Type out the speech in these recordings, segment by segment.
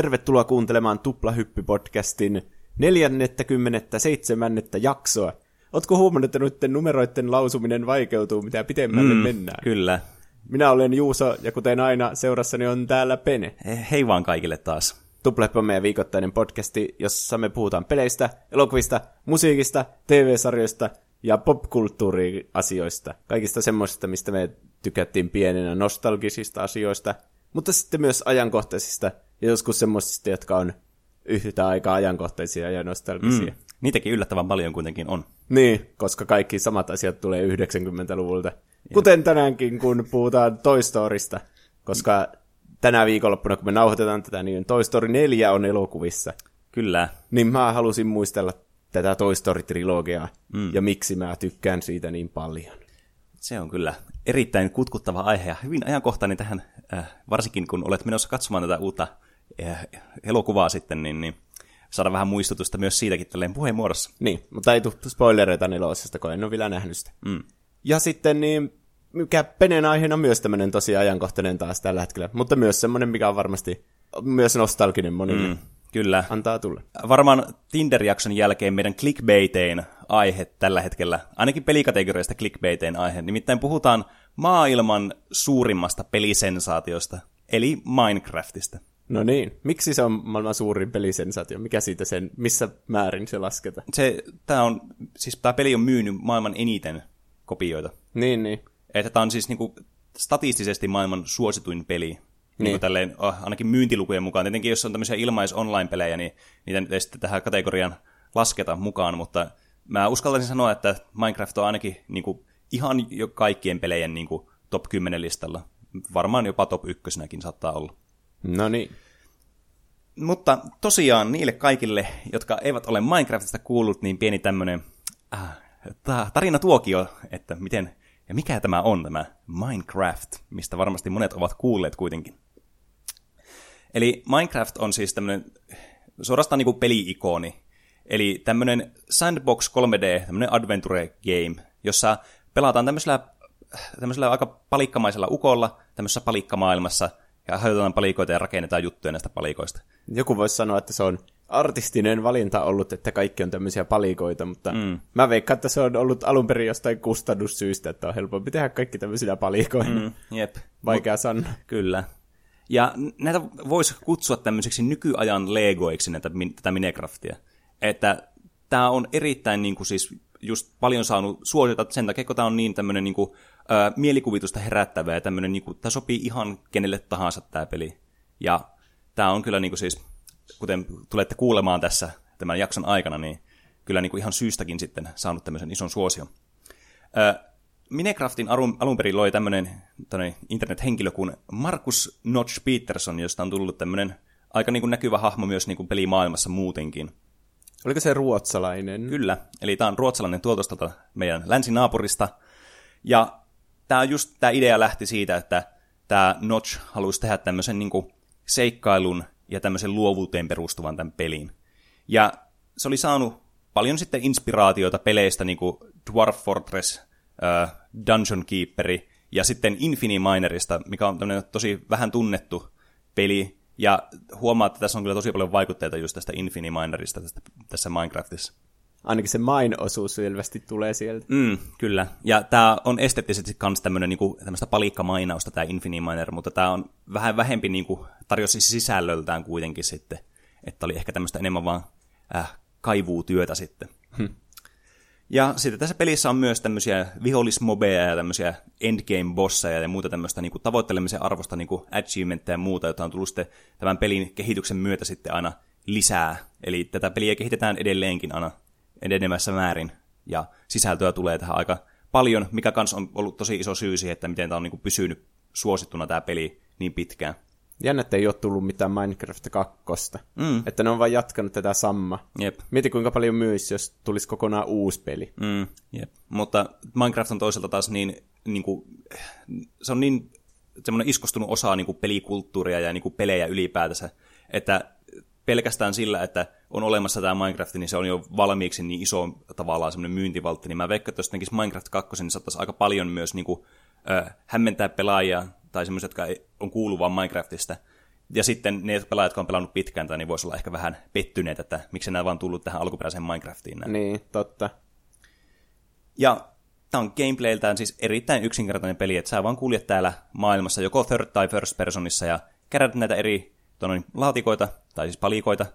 tervetuloa kuuntelemaan Tuplahyppy-podcastin 47. jaksoa. Ootko huomannut, että noiden numeroiden lausuminen vaikeutuu, mitä pitemmälle mm, mennään? Kyllä. Minä olen Juuso, ja kuten aina, seurassani on täällä Pene. Hei vaan kaikille taas. Tuplahyppy on meidän viikoittainen podcasti, jossa me puhutaan peleistä, elokuvista, musiikista, TV-sarjoista ja popkulttuuriasioista. Kaikista semmoisista, mistä me tykättiin pienenä nostalgisista asioista, mutta sitten myös ajankohtaisista ja joskus semmoisista, jotka on yhtä aikaa ajankohtaisia ja nostalgisia. Mm, niitäkin yllättävän paljon kuitenkin on. Niin, koska kaikki samat asiat tulee 90-luvulta. Kuten tänäänkin, kun puhutaan Toy Storysta, koska tänä viikonloppuna, kun me nauhoitetaan tätä, niin Toy Story 4 on elokuvissa. Kyllä. Niin mä halusin muistella tätä Toy Story-trilogiaa, mm. ja miksi mä tykkään siitä niin paljon. Se on kyllä erittäin kutkuttava aihe ja hyvin ajankohtainen tähän, äh, varsinkin kun olet menossa katsomaan tätä uutta elokuvaa sitten, niin, niin saada vähän muistutusta myös siitäkin tälleen puheen muodossa. Niin, mutta ei tule spoilereita nelosesta, kun en ole vielä nähnyt sitä. Mm. Ja sitten niin, mikä Penen aiheena on myös tämmöinen tosi ajankohtainen taas tällä hetkellä, mutta myös semmoinen, mikä on varmasti myös nostalginen monille. Mm. Kyllä. Antaa tulla. Varmaan Tinder-jakson jälkeen meidän clickbaitein aihe tällä hetkellä, ainakin pelikategoriasta clickbaitein aihe, nimittäin puhutaan maailman suurimmasta pelisensaatiosta, eli Minecraftista. No niin, miksi se on maailman suurin pelisensaatio? Mikä siitä sen, missä määrin se lasketaan? Se, tää on, siis tämä peli on myynyt maailman eniten kopioita. Niin, niin. Että tämä on siis niinku statistisesti maailman suosituin peli niin. Niin tälleen, oh, ainakin myyntilukujen mukaan. Tietenkin jos on tämmöisiä ilmais online-pelejä, niin niitä nyt ei sitten tähän kategorian lasketa mukaan, mutta mä uskaltaisin sanoa, että Minecraft on ainakin niin kuin, ihan jo kaikkien pelejen niin kuin, top 10 listalla. Varmaan jopa top 1 saattaa olla. No niin. Mutta tosiaan niille kaikille, jotka eivät ole Minecraftista kuullut, niin pieni tämmöinen äh, tarina tuokio, että miten ja mikä tämä on tämä Minecraft, mistä varmasti monet ovat kuulleet kuitenkin. Eli Minecraft on siis tämmöinen suorastaan niin kuin peli-ikoni. Eli tämmöinen sandbox 3D, tämmöinen adventure game, jossa pelataan tämmöisellä, tämmöisellä aika palikkamaisella ukolla, tämmöisessä palikkamaailmassa, ja hajotetaan palikoita ja rakennetaan juttuja näistä palikoista. Joku voisi sanoa, että se on artistinen valinta ollut, että kaikki on tämmöisiä palikoita, mutta mm. mä veikkaan, että se on ollut alun perin jostain kustannussyistä, että on helpompi tehdä kaikki tämmöisiä palikoina. Mm, jep. Vaikea Mut, sanoa. Kyllä. Ja näitä voisi kutsua tämmöiseksi nykyajan legoiksi näitä, tätä Minecraftia. Että tämä on erittäin niin kuin siis just paljon saanut suosiota sen takia, kun tämä on niin tämmöinen niin kuin, ä, mielikuvitusta herättävä ja tämmöinen, niin kuin, tämä sopii ihan kenelle tahansa tämä peli. Ja tämä on kyllä niin kuin siis, kuten tulette kuulemaan tässä tämän jakson aikana, niin kyllä niin kuin ihan syystäkin sitten saanut tämmöisen ison suosion. Ä, Minecraftin alun, alun perin loi tämmöinen internet-henkilö kuin Markus Notch Peterson, josta on tullut tämmöinen aika niin kuin näkyvä hahmo myös niin kuin pelimaailmassa muutenkin. Oliko se ruotsalainen? Kyllä, eli tämä on ruotsalainen tuotostolta meidän länsinaapurista. Ja tämä just tämä idea lähti siitä, että tämä Notch halusi tehdä tämmöisen niin kuin seikkailun ja tämmöisen luovuuteen perustuvan tämän pelin. Ja se oli saanut paljon sitten inspiraatioita peleistä, niin kuin Dwarf Fortress, uh, Dungeon Keeperi ja sitten Infiniminerista, mikä on tämmöinen tosi vähän tunnettu peli, ja huomaa, että tässä on kyllä tosi paljon vaikutteita just tästä Infiniminerista tästä, tässä Minecraftissa. Ainakin se mine-osuus selvästi tulee sieltä. Mm, kyllä. Ja tämä on esteettisesti myös tämmöinen niinku, tämmöistä palikkamainausta tämä Infiniminer, mutta tämä on vähän vähempi niinku, tarjosi sisällöltään kuitenkin sitten. Että oli ehkä tämmöistä enemmän vaan äh, kaivuutyötä sitten. Hm. Ja sitten tässä pelissä on myös tämmöisiä vihollismobeja ja tämmöisiä endgame-bosseja ja muuta tämmöistä niin kuin tavoittelemisen arvosta niin kuin achievementteja ja muuta, jota on tullut sitten tämän pelin kehityksen myötä sitten aina lisää. Eli tätä peliä kehitetään edelleenkin aina edenemässä määrin ja sisältöä tulee tähän aika paljon, mikä kans on ollut tosi iso syy siihen, että miten tämä on niin kuin pysynyt suosittuna tämä peli niin pitkään. Jännä, että ei ole tullut mitään Minecraft 2. Mm. Että ne on vain jatkanut tätä samma. Jep. Mieti kuinka paljon myisi, jos tulisi kokonaan uusi peli. Mm, jep. Mutta Minecraft on toisaalta taas niin, niin kuin, se on niin semmoinen iskostunut osa niin kuin pelikulttuuria ja niin kuin pelejä ylipäätänsä, että pelkästään sillä, että on olemassa tämä Minecraft, niin se on jo valmiiksi niin iso tavallaan semmoinen myyntivaltti, niin mä veikkaan, että jos tekisi Minecraft 2, niin saattaisi aika paljon myös niin kuin, äh, hämmentää pelaajia tai semmoisia, jotka on kuulu vaan Minecraftista. Ja sitten ne pelaajat, jotka on pelannut pitkään, niin voisi olla ehkä vähän pettyneet, että miksi nämä vaan tullut tähän alkuperäiseen Minecraftiin. Näin. Niin, totta. Ja tämä on gameplayltään siis erittäin yksinkertainen peli, että sä vaan kuljet täällä maailmassa joko third tai first personissa ja kerät näitä eri tonoin, laatikoita, tai siis palikoita,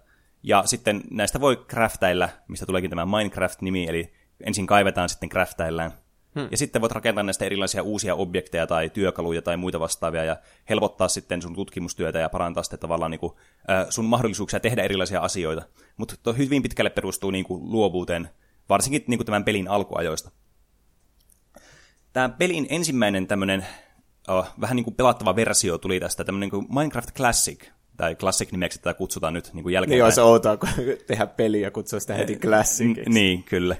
ja sitten näistä voi craftailla, mistä tuleekin tämä Minecraft-nimi, eli ensin kaivetaan, sitten craftaillaan. Hmm. Ja sitten voit rakentaa näistä erilaisia uusia objekteja tai työkaluja tai muita vastaavia ja helpottaa sitten sun tutkimustyötä ja parantaa sitten tavallaan niin kuin, äh, sun mahdollisuuksia tehdä erilaisia asioita. Mutta hyvin pitkälle perustuu niin kuin, luovuuteen, varsinkin niin kuin tämän pelin alkuajoista. Tämä pelin ensimmäinen tämmöinen oh, vähän niin kuin pelattava versio tuli tästä, tämmöinen kuin Minecraft Classic, tai Classic nimeksi tätä kutsutaan nyt niin kuin jälkeen. Niin olisi outoa, kun tehdä peliä ja kutsua sitä heti Classiciksi. N- niin, kyllä.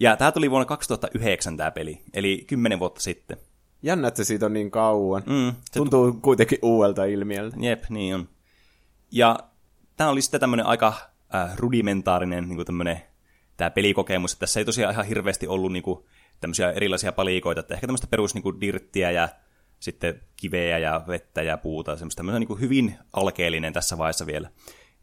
Ja tämä tuli vuonna 2009 tämä peli, eli kymmenen vuotta sitten. Jännä, että siitä on niin kauan. Mm, se Tuntuu tu- kuitenkin uudelta ilmiöltä. Jep, niin on. Ja tämä oli sitten tämmöinen aika äh, rudimentaarinen niin tämmöinen, tämä pelikokemus. Että tässä ei tosiaan ihan hirveästi ollut niin kuin, tämmöisiä erilaisia palikoita, että ehkä tämmöistä perus niin kuin dirttiä ja sitten kiveä ja vettä ja puuta, semmoista tämmöinen niin hyvin alkeellinen tässä vaiheessa vielä.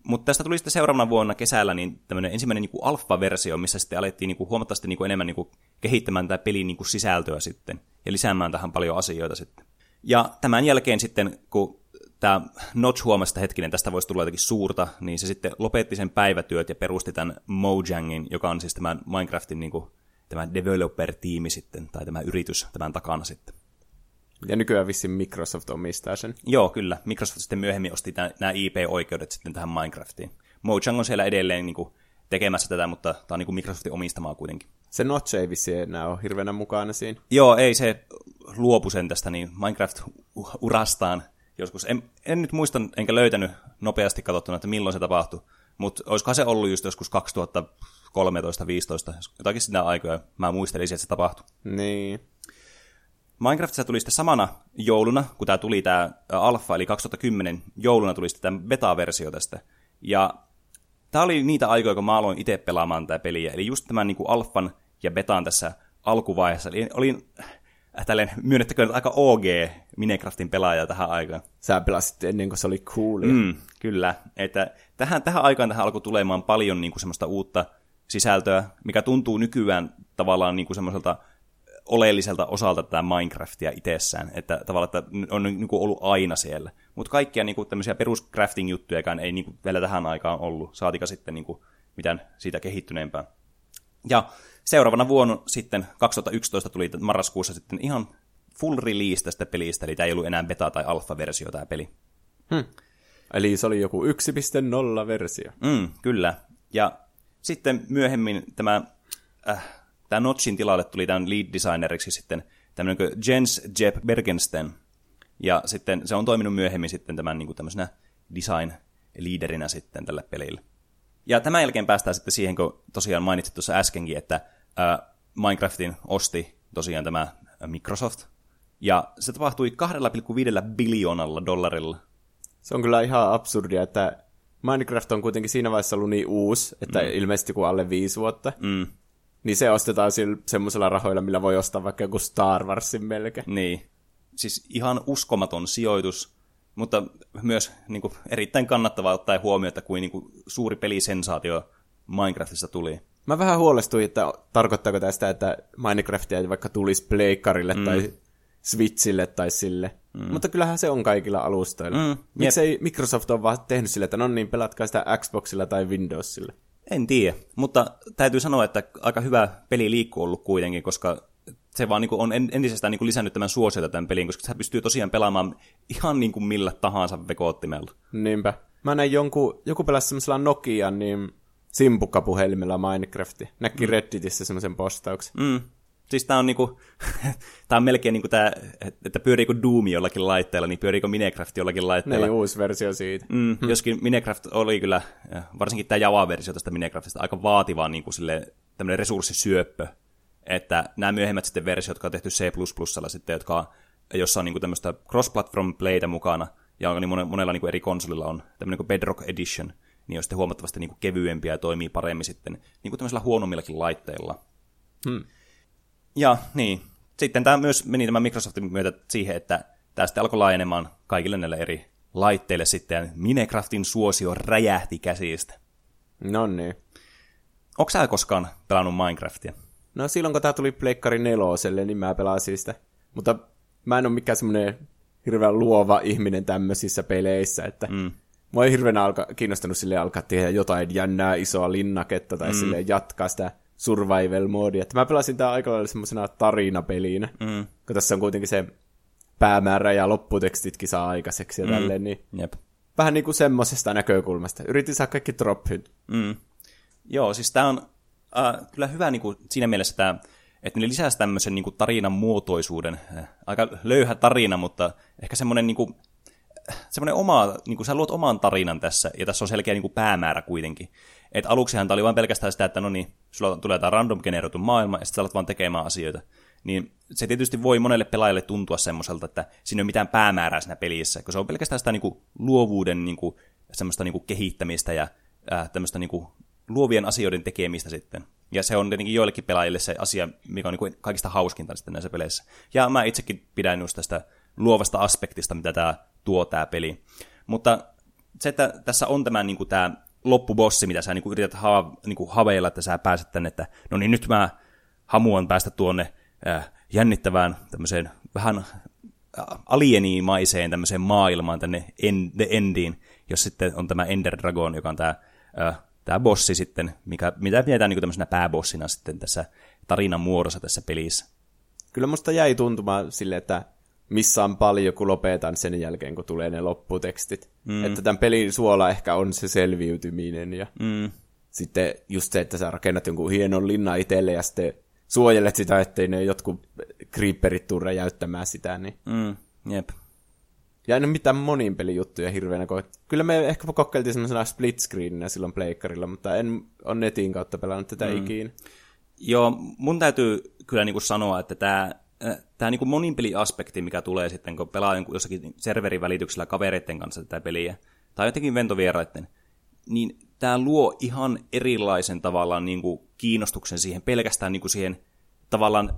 Mutta tästä tuli sitten seuraavana vuonna kesällä niin tämmöinen ensimmäinen niin alfa-versio, missä sitten alettiin niin kuin huomattavasti niin kuin enemmän niin kuin kehittämään tätä pelin niin kuin sisältöä sitten ja lisäämään tähän paljon asioita sitten. Ja tämän jälkeen sitten, kun tämä Notch huomasi, hetkinen, tästä voisi tulla jotakin suurta, niin se sitten lopetti sen päivätyöt ja perusti tämän Mojangin, joka on siis tämän Minecraftin niin kuin, tämä developer-tiimi sitten, tai tämä yritys tämän takana sitten. Ja nykyään vissiin Microsoft omistaa sen. Joo, kyllä. Microsoft sitten myöhemmin osti nämä IP-oikeudet sitten tähän Minecraftiin. Mojang on siellä edelleen niin kuin, tekemässä tätä, mutta tämä on niin kuin Microsoftin omistamaa kuitenkin. Se Notch ei vissiin enää ole hirveänä mukana siinä. Joo, ei se luopu sen tästä niin Minecraft-urastaan joskus. En, en nyt muista, enkä löytänyt nopeasti katsottuna, että milloin se tapahtui, mutta olisikohan se ollut just joskus 2013-2015, jotakin sitä aikoja. Mä muistelisin, että se tapahtui. Niin. Minecraftissa tuli sitten samana jouluna, kun tämä tuli tämä alfa, eli 2010 jouluna tuli sitten tämä beta-versio tästä. Ja tämä oli niitä aikoja, kun mä aloin itse pelaamaan tätä peliä. Eli just tämän niin kuin alfan ja betaan tässä alkuvaiheessa. Eli olin äh, tälleen, myönnettäköön aika OG Minecraftin pelaaja tähän aikaan. Sä pelasit ennen kuin se oli cool. Mm, kyllä. Että tähän, tähän aikaan tähän alkoi tulemaan paljon niin kuin semmoista uutta sisältöä, mikä tuntuu nykyään tavallaan niin kuin semmoiselta oleelliselta osalta tätä Minecraftia itsessään, että tavallaan että on niin kuin ollut aina siellä. Mutta kaikkia niin kuin, tämmöisiä peruscrafting-juttujakaan ei niin kuin, vielä tähän aikaan ollut, saatika sitten niin kuin, mitään siitä kehittyneempää. Ja seuraavana vuonna sitten 2011 tuli marraskuussa sitten ihan full release tästä pelistä, eli tämä ei ollut enää beta- tai alfa-versio tämä peli. Hmm. Eli se oli joku 1.0-versio. Mm, kyllä. Ja sitten myöhemmin tämä äh, tämä Notchin tilalle tuli tämän lead designeriksi sitten tämmöinen kuin Jens Jeb Bergensten. Ja sitten se on toiminut myöhemmin sitten tämän niin kuin tämmöisenä design-liiderinä sitten tälle pelille. Ja tämän jälkeen päästään sitten siihen, kun tosiaan mainitsit tuossa äskenkin, että äh, Minecraftin osti tosiaan tämä Microsoft. Ja se tapahtui 2,5 biljoonalla dollarilla. Se on kyllä ihan absurdia, että Minecraft on kuitenkin siinä vaiheessa ollut niin uusi, että mm. ilmeisesti kuin alle viisi vuotta. Mm niin se ostetaan semmoisella rahoilla, millä voi ostaa vaikka joku Star Warsin melkein. Niin. Siis ihan uskomaton sijoitus, mutta myös niin kuin, erittäin kannattavaa ottaa huomioon, että kuin, niin kuin suuri pelisensaatio Minecraftissa tuli. Mä vähän huolestuin, että tarkoittaako tästä, että Minecraftia vaikka tulisi Pleikkarille mm. tai Switchille tai sille. Mm. Mutta kyllähän se on kaikilla alustoilla. Mm. Miksei Microsoft on vaan tehnyt sille, että no niin, pelatkaa sitä Xboxilla tai Windowsilla. En tiedä, mutta täytyy sanoa, että aika hyvä peli liikkuu ollut kuitenkin, koska se vaan niin kuin on entisestään niin kuin lisännyt tämän suosiota tämän pelin, koska se pystyy tosiaan pelaamaan ihan niin kuin millä tahansa vekoottimella. Niinpä. Mä näin jonkun, joku pelasi semmoisella Nokia, niin simpukkapuhelimella Minecrafti. Näki mm. Redditissä semmoisen postauksen. Mm. Siis tää on niinku, tää on melkein niinku tää, että pyöriikö Doom jollakin laitteella, niin pyöriikö Minecraft jollakin laitteella. Niin, uusi versio siitä. Mm, hmm. Joskin Minecraft oli kyllä, varsinkin tämä Java-versio tästä Minecraftista, aika vaativa niinku sille, tämmöinen resurssisyöppö. Että nämä myöhemmät sitten versiot, jotka on tehty C++ sitten, jotka jossa on niinku tämmöistä cross-platform playtä mukana, ja niin monella niinku eri konsolilla on tämmöinen kuin Bedrock Edition, niin on sitten huomattavasti niinku kevyempiä ja toimii paremmin sitten niinku tämmöisillä huonommillakin laitteilla. Hmm. Ja niin, sitten tämä myös meni tämän Microsoftin myötä siihen, että tämä sitten alkoi laajenemaan kaikille näille eri laitteille sitten, Minecraftin suosio räjähti käsistä. No niin. Onko sä koskaan pelannut Minecraftia? No silloin kun tää tuli Pleikkari neloselle, niin mä pelasin sitä. Mutta mä en ole mikään semmoinen hirveän luova ihminen tämmöisissä peleissä, että mm. mua ei hirveän alka, kiinnostanut sille alkaa tehdä jotain jännää isoa linnaketta tai mm. sille jatkaa sitä survival-moodia. Että mä pelasin tää aika lailla semmoisena tarinapelinä, mm. kun tässä on kuitenkin se päämäärä ja lopputekstitkin saa aikaiseksi ja mm. tälleen, niin Jep. vähän niin kuin semmoisesta näkökulmasta. Yritin saada kaikki drophyt. Mm. Joo, siis tämä on äh, kyllä hyvä niin kuin, siinä mielessä, tämä, että ne lisäsi tämmöisen niin kuin, tarinan muotoisuuden. Äh, aika löyhä tarina, mutta ehkä semmoinen niin kuin, semmoinen oma, niin kuin sä luot oman tarinan tässä, ja tässä on selkeä niin kuin päämäärä kuitenkin. Et aluksihan tämä oli vain pelkästään sitä, että no niin, sulla tulee tämä random generoitu maailma, ja sitten sä alat vaan tekemään asioita. Niin se tietysti voi monelle pelaajalle tuntua semmoiselta, että siinä ei ole mitään päämäärää siinä pelissä, kun se on pelkästään sitä niin kuin, luovuuden niin kuin, semmoista niin kuin, kehittämistä ja äh, tämmöistä niin kuin, luovien asioiden tekemistä sitten. Ja se on tietenkin joillekin pelaajille se asia, mikä on niin kaikista hauskinta sitten näissä peleissä. Ja mä itsekin pidän just tästä luovasta aspektista, mitä tämä tuo tämä peli. Mutta se, että tässä on tämä, niin kuin, tämä loppubossi, mitä sä niin kuin, yrität ha- niin kuin, haveilla, että sä pääset tänne, että no niin nyt mä hamuan päästä tuonne äh, jännittävään tämmöiseen vähän äh, alienimaiseen tämmöiseen maailmaan tänne en, The Endiin, jos sitten on tämä Ender Dragon, joka on tämä äh, tämä bossi sitten, mikä, mitä pidetään niin tämmöisenä pääbossina sitten tässä tarinan muodossa tässä pelissä. Kyllä musta jäi tuntumaan sille, että missä on paljon, kun lopetan sen jälkeen, kun tulee ne lopputekstit. Mm. Että tämän pelin suola ehkä on se selviytyminen ja mm. sitten just se, että sä rakennat jonkun hienon linnan itselle ja sitten suojelet sitä, ettei ne jotkut creeperit tuu räjäyttämään sitä. Niin. Mm. Jep. Ja en ole mitään monin pelijuttuja hirveänä koet. Kyllä me ehkä kokeiltiin semmoisena split screeninä silloin pleikkarilla, mutta en ole netin kautta pelannut tätä mm. ikinä. Joo, mun täytyy kyllä niinku sanoa, että tämä tämä niinku moninpeliaspekti, mikä tulee sitten, kun pelaa jossakin serverin välityksellä kavereiden kanssa tätä peliä, tai jotenkin ventovieraiden, niin tämä luo ihan erilaisen tavallaan niinku kiinnostuksen siihen, pelkästään niinku siihen tavallaan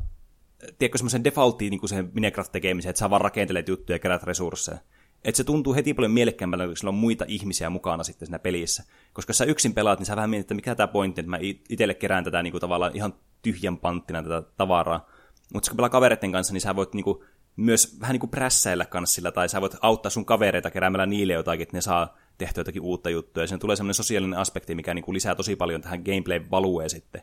tiedätkö, semmoisen defaulttiin niin siihen Minecraft-tekemiseen, että sä vaan rakentelet juttuja ja kerät resursseja. Että se tuntuu heti paljon mielekkäämmältä, kun sillä on muita ihmisiä mukana sitten siinä pelissä. Koska jos sä yksin pelaat, niin sä vähän mietit, että mikä tämä pointti, että mä itselle kerään tätä niin kuin, tavallaan ihan tyhjän panttina tätä tavaraa. Mutta kun pelaa kavereiden kanssa, niin sä voit niin kuin, myös vähän niin kuin prässäillä kanssa sillä, tai sä voit auttaa sun kavereita keräämällä niille jotakin, että ne saa tehtyä jotakin uutta juttua. Ja siinä tulee semmoinen sosiaalinen aspekti, mikä niin kuin lisää tosi paljon tähän gameplay-valueen sitten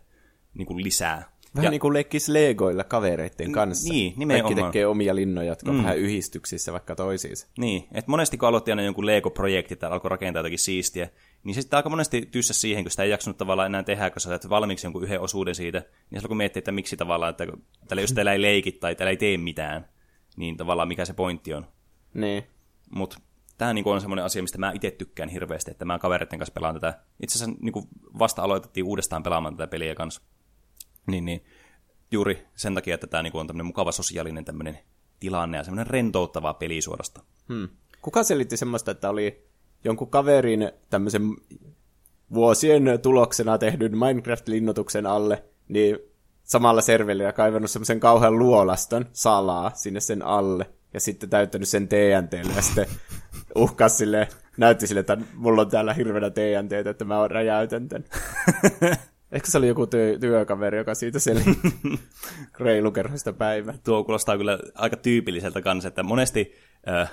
niin kuin lisää. Vähän ja, niin kuin leikkis Legoilla kavereiden kanssa. Niin, nimenomaan. Kaikki tekee omia linnoja, jotka on mm. vähän yhdistyksissä vaikka toisiinsa. Niin, että monesti kun aloitti aina jonkun Lego-projekti tai alkoi rakentaa jotakin siistiä, niin sitten aika monesti tyssä siihen, kun sitä ei jaksanut tavallaan enää tehdä, kun sä teet valmiiksi jonkun yhden osuuden siitä, niin kun miettii, että miksi tavallaan, että täällä jos teillä ei leikit tai täällä ei tee mitään, niin tavallaan mikä se pointti on. Niin. Mutta tämä niinku on semmoinen asia, mistä mä itse tykkään hirveästi, että mä kavereiden kanssa pelaan tätä. Itse asiassa niinku vasta aloitettiin uudestaan pelaamaan tätä peliä kanssa. Niin, niin juuri sen takia, että tämä niinku on tämmöinen mukava sosiaalinen tämmöinen tilanne ja semmoinen rentouttava peli suorasta. Hmm. Kuka selitti semmoista, että oli jonkun kaverin tämmöisen vuosien tuloksena tehdyn Minecraft-linnoituksen alle, niin samalla serverillä kaivannut semmoisen kauhean luolaston salaa sinne sen alle, ja sitten täyttänyt sen TNTlle, ja sitten uhkas sille, näytti sille, että mulla on täällä hirveänä TNT, että mä räjäytän tämän. Ehkä se oli joku työ, työkaveri, joka siitä selitti reilukerhoista päivää. Tuo kuulostaa kyllä aika tyypilliseltä kanssa, että monesti äh,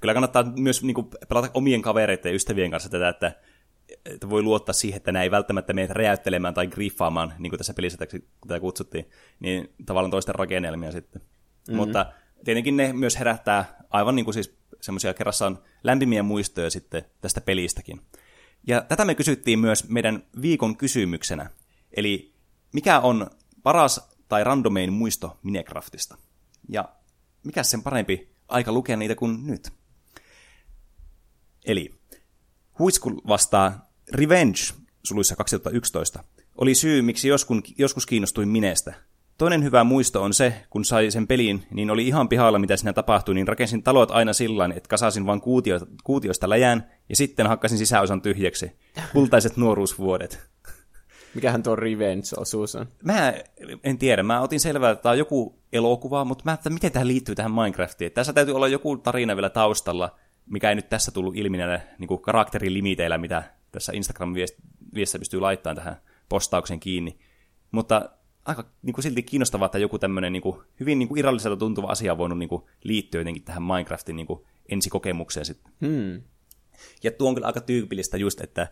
kyllä kannattaa myös niin kuin, pelata omien kavereiden ja ystävien kanssa tätä, että, että voi luottaa siihen, että nämä ei välttämättä mene räjäyttelemään tai griffaamaan, niin kuin tässä pelissä tätä kutsuttiin, niin tavallaan toisten rakennelmia sitten. Mm-hmm. Mutta tietenkin ne myös herättää aivan niin kuin siis semmoisia kerrassaan lämpimiä muistoja sitten tästä pelistäkin. Ja tätä me kysyttiin myös meidän viikon kysymyksenä. Eli mikä on paras tai randomein muisto Minecraftista? Ja mikä sen parempi aika lukea niitä kuin nyt? Eli Huiskul vastaa Revenge, suluissa 2011, oli syy, miksi joskus, joskus kiinnostuin Minestä. Toinen hyvä muisto on se, kun sai sen peliin, niin oli ihan pihalla, mitä siinä tapahtui, niin rakensin talot aina sillä että kasasin vain kuutio, kuutioista läjään, ja sitten hakkasin sisäosan tyhjäksi. Kultaiset nuoruusvuodet. Mikähän tuo Revenge-osuus on? Mä en tiedä. Mä otin selvää, että tämä on joku elokuva, mutta mä että miten tämä liittyy tähän Minecraftiin. Tässä täytyy olla joku tarina vielä taustalla, mikä ei nyt tässä tullut ilmi näillä niin karakterilimiteillä, mitä tässä Instagram-viestissä pystyy laittamaan tähän postauksen kiinni. Mutta aika niin kuin silti kiinnostavaa, että joku tämmöinen niin kuin, hyvin niin kuin irralliselta tuntuva asia on voinut niin kuin, liittyä jotenkin tähän Minecraftin niin kuin, ensikokemukseen sitten. Hmm. Ja tuo on kyllä aika tyypillistä just, että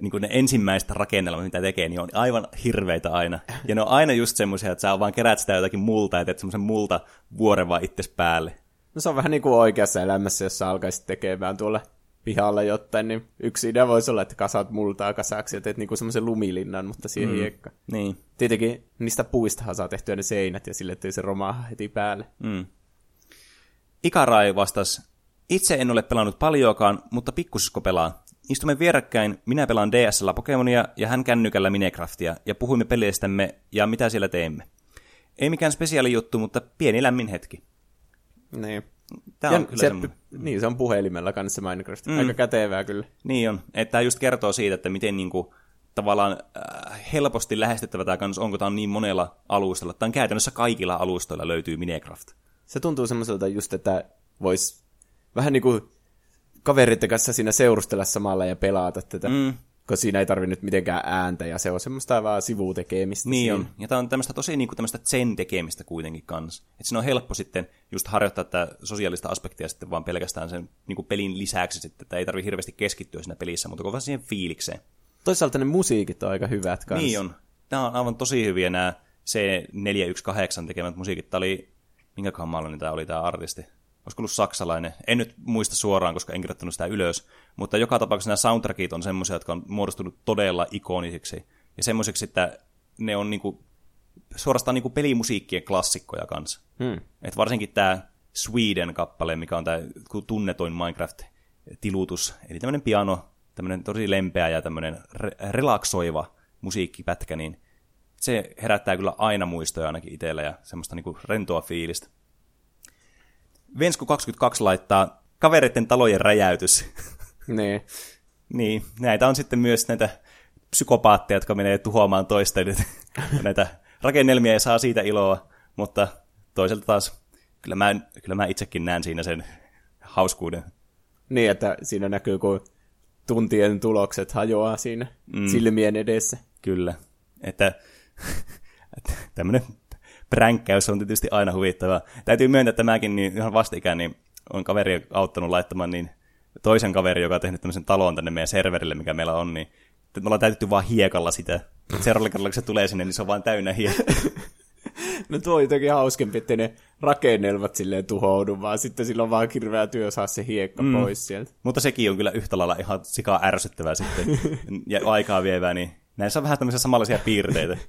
niin kuin ne ensimmäistä rakennelmat, mitä tekee, niin on aivan hirveitä aina. Ja ne on aina just semmoisia, että sä vaan kerät sitä jotakin multa ja teet semmoisen multa vuoren vaan itses päälle. No se on vähän niin kuin oikeassa elämässä, jos sä alkaisit tekemään tuolla pihalla jotain, niin yksi idea voisi olla, että kasaat multaa kasaksi ja teet niinku semmoisen lumilinnan, mutta siihen mm. hiekka. Niin. Tietenkin niistä puistahan saa tehtyä ne seinät ja sille, ettei se romaaha heti päälle. Mm. Ikarai vastasi, itse en ole pelannut paljoakaan, mutta pikkusisko pelaa. Istumme vierekkäin, minä pelaan DSL Pokemonia ja hän kännykällä Minecraftia ja puhuimme peleistämme ja mitä siellä teemme. Ei mikään spesiaali juttu, mutta pieni lämmin hetki. Niin. Tämä Ja on kyllä se, semmoinen. niin, se on puhelimella kanssa Minecraft. Mm. Aika kätevää kyllä. Niin on. Että tämä just kertoo siitä, että miten niinku, tavallaan äh, helposti lähestyttävä tämä kans on, kun tämä on niin monella alustalla. Tämä on käytännössä kaikilla alustoilla löytyy Minecraft. Se tuntuu semmoiselta just, että vois vähän niin kuin kaveritten kanssa siinä seurustella samalla ja pelata tätä. Mm. Kun siinä ei tarvi nyt mitenkään ääntä ja se on semmoista vaan sivutekemistä. Niin siinä. on. Ja tämä on tämmöistä tosi niinku tämmöistä zen tekemistä kuitenkin kanssa. Että siinä on helppo sitten just harjoittaa tätä sosiaalista aspektia sitten vaan pelkästään sen niinku pelin lisäksi sitten, että ei tarvi hirveästi keskittyä siinä pelissä, mutta vaan siihen fiilikseen. Toisaalta ne musiikit on aika hyvät kanssa. Niin on. Nämä on aivan tosi hyviä nämä C418 tekemät musiikit. Tämä oli, minkäköhän maallinen tämä oli tämä artisti? Olisiko ollut saksalainen? En nyt muista suoraan, koska en kirjoittanut sitä ylös. Mutta joka tapauksessa nämä soundtrackit on semmoisia, jotka on muodostunut todella ikonisiksi. Ja semmoisiksi, että ne on niinku, suorastaan niinku pelimusiikkien klassikkoja kanssa. Hmm. Et varsinkin tämä Sweden-kappale, mikä on tämä tunnetoin Minecraft-tilutus. Eli tämmöinen piano, tämmöinen tosi lempeä ja tämmöinen re- relaksoiva musiikkipätkä, niin se herättää kyllä aina muistoja ainakin itsellä ja semmoista niinku rentoa fiilistä. Vensku 22 laittaa kavereiden talojen räjäytys. Niin. niin, näitä on sitten myös näitä psykopaatteja, jotka menee tuhoamaan toisten. näitä rakennelmia ja saa siitä iloa, mutta toisaalta taas kyllä mä, kyllä mä itsekin näen siinä sen hauskuuden. Niin, että siinä näkyy, kun tuntien tulokset hajoaa siinä mm. silmien edessä. Kyllä, että, että tämmöinen pränkkäys on tietysti aina huvittavaa. Täytyy myöntää, että mäkin niin ihan vastikään niin on kaveri auttanut laittamaan niin toisen kaverin, joka on tehnyt tämmöisen talon tänne meidän serverille, mikä meillä on, niin me ollaan täytetty vaan hiekalla sitä. Seuraavalla kerralla, kun se tulee sinne, niin se on vaan täynnä hiekkaa. No tuo on jotenkin hauskempi, että ne rakennelmat silleen tuhoudu, vaan sitten sillä on vaan kirveä työ saa se hiekka mm. pois sieltä. Mutta sekin on kyllä yhtä lailla ihan sikaa ärsyttävää sitten ja aikaa vievää, niin näissä on vähän tämmöisiä samanlaisia piirteitä.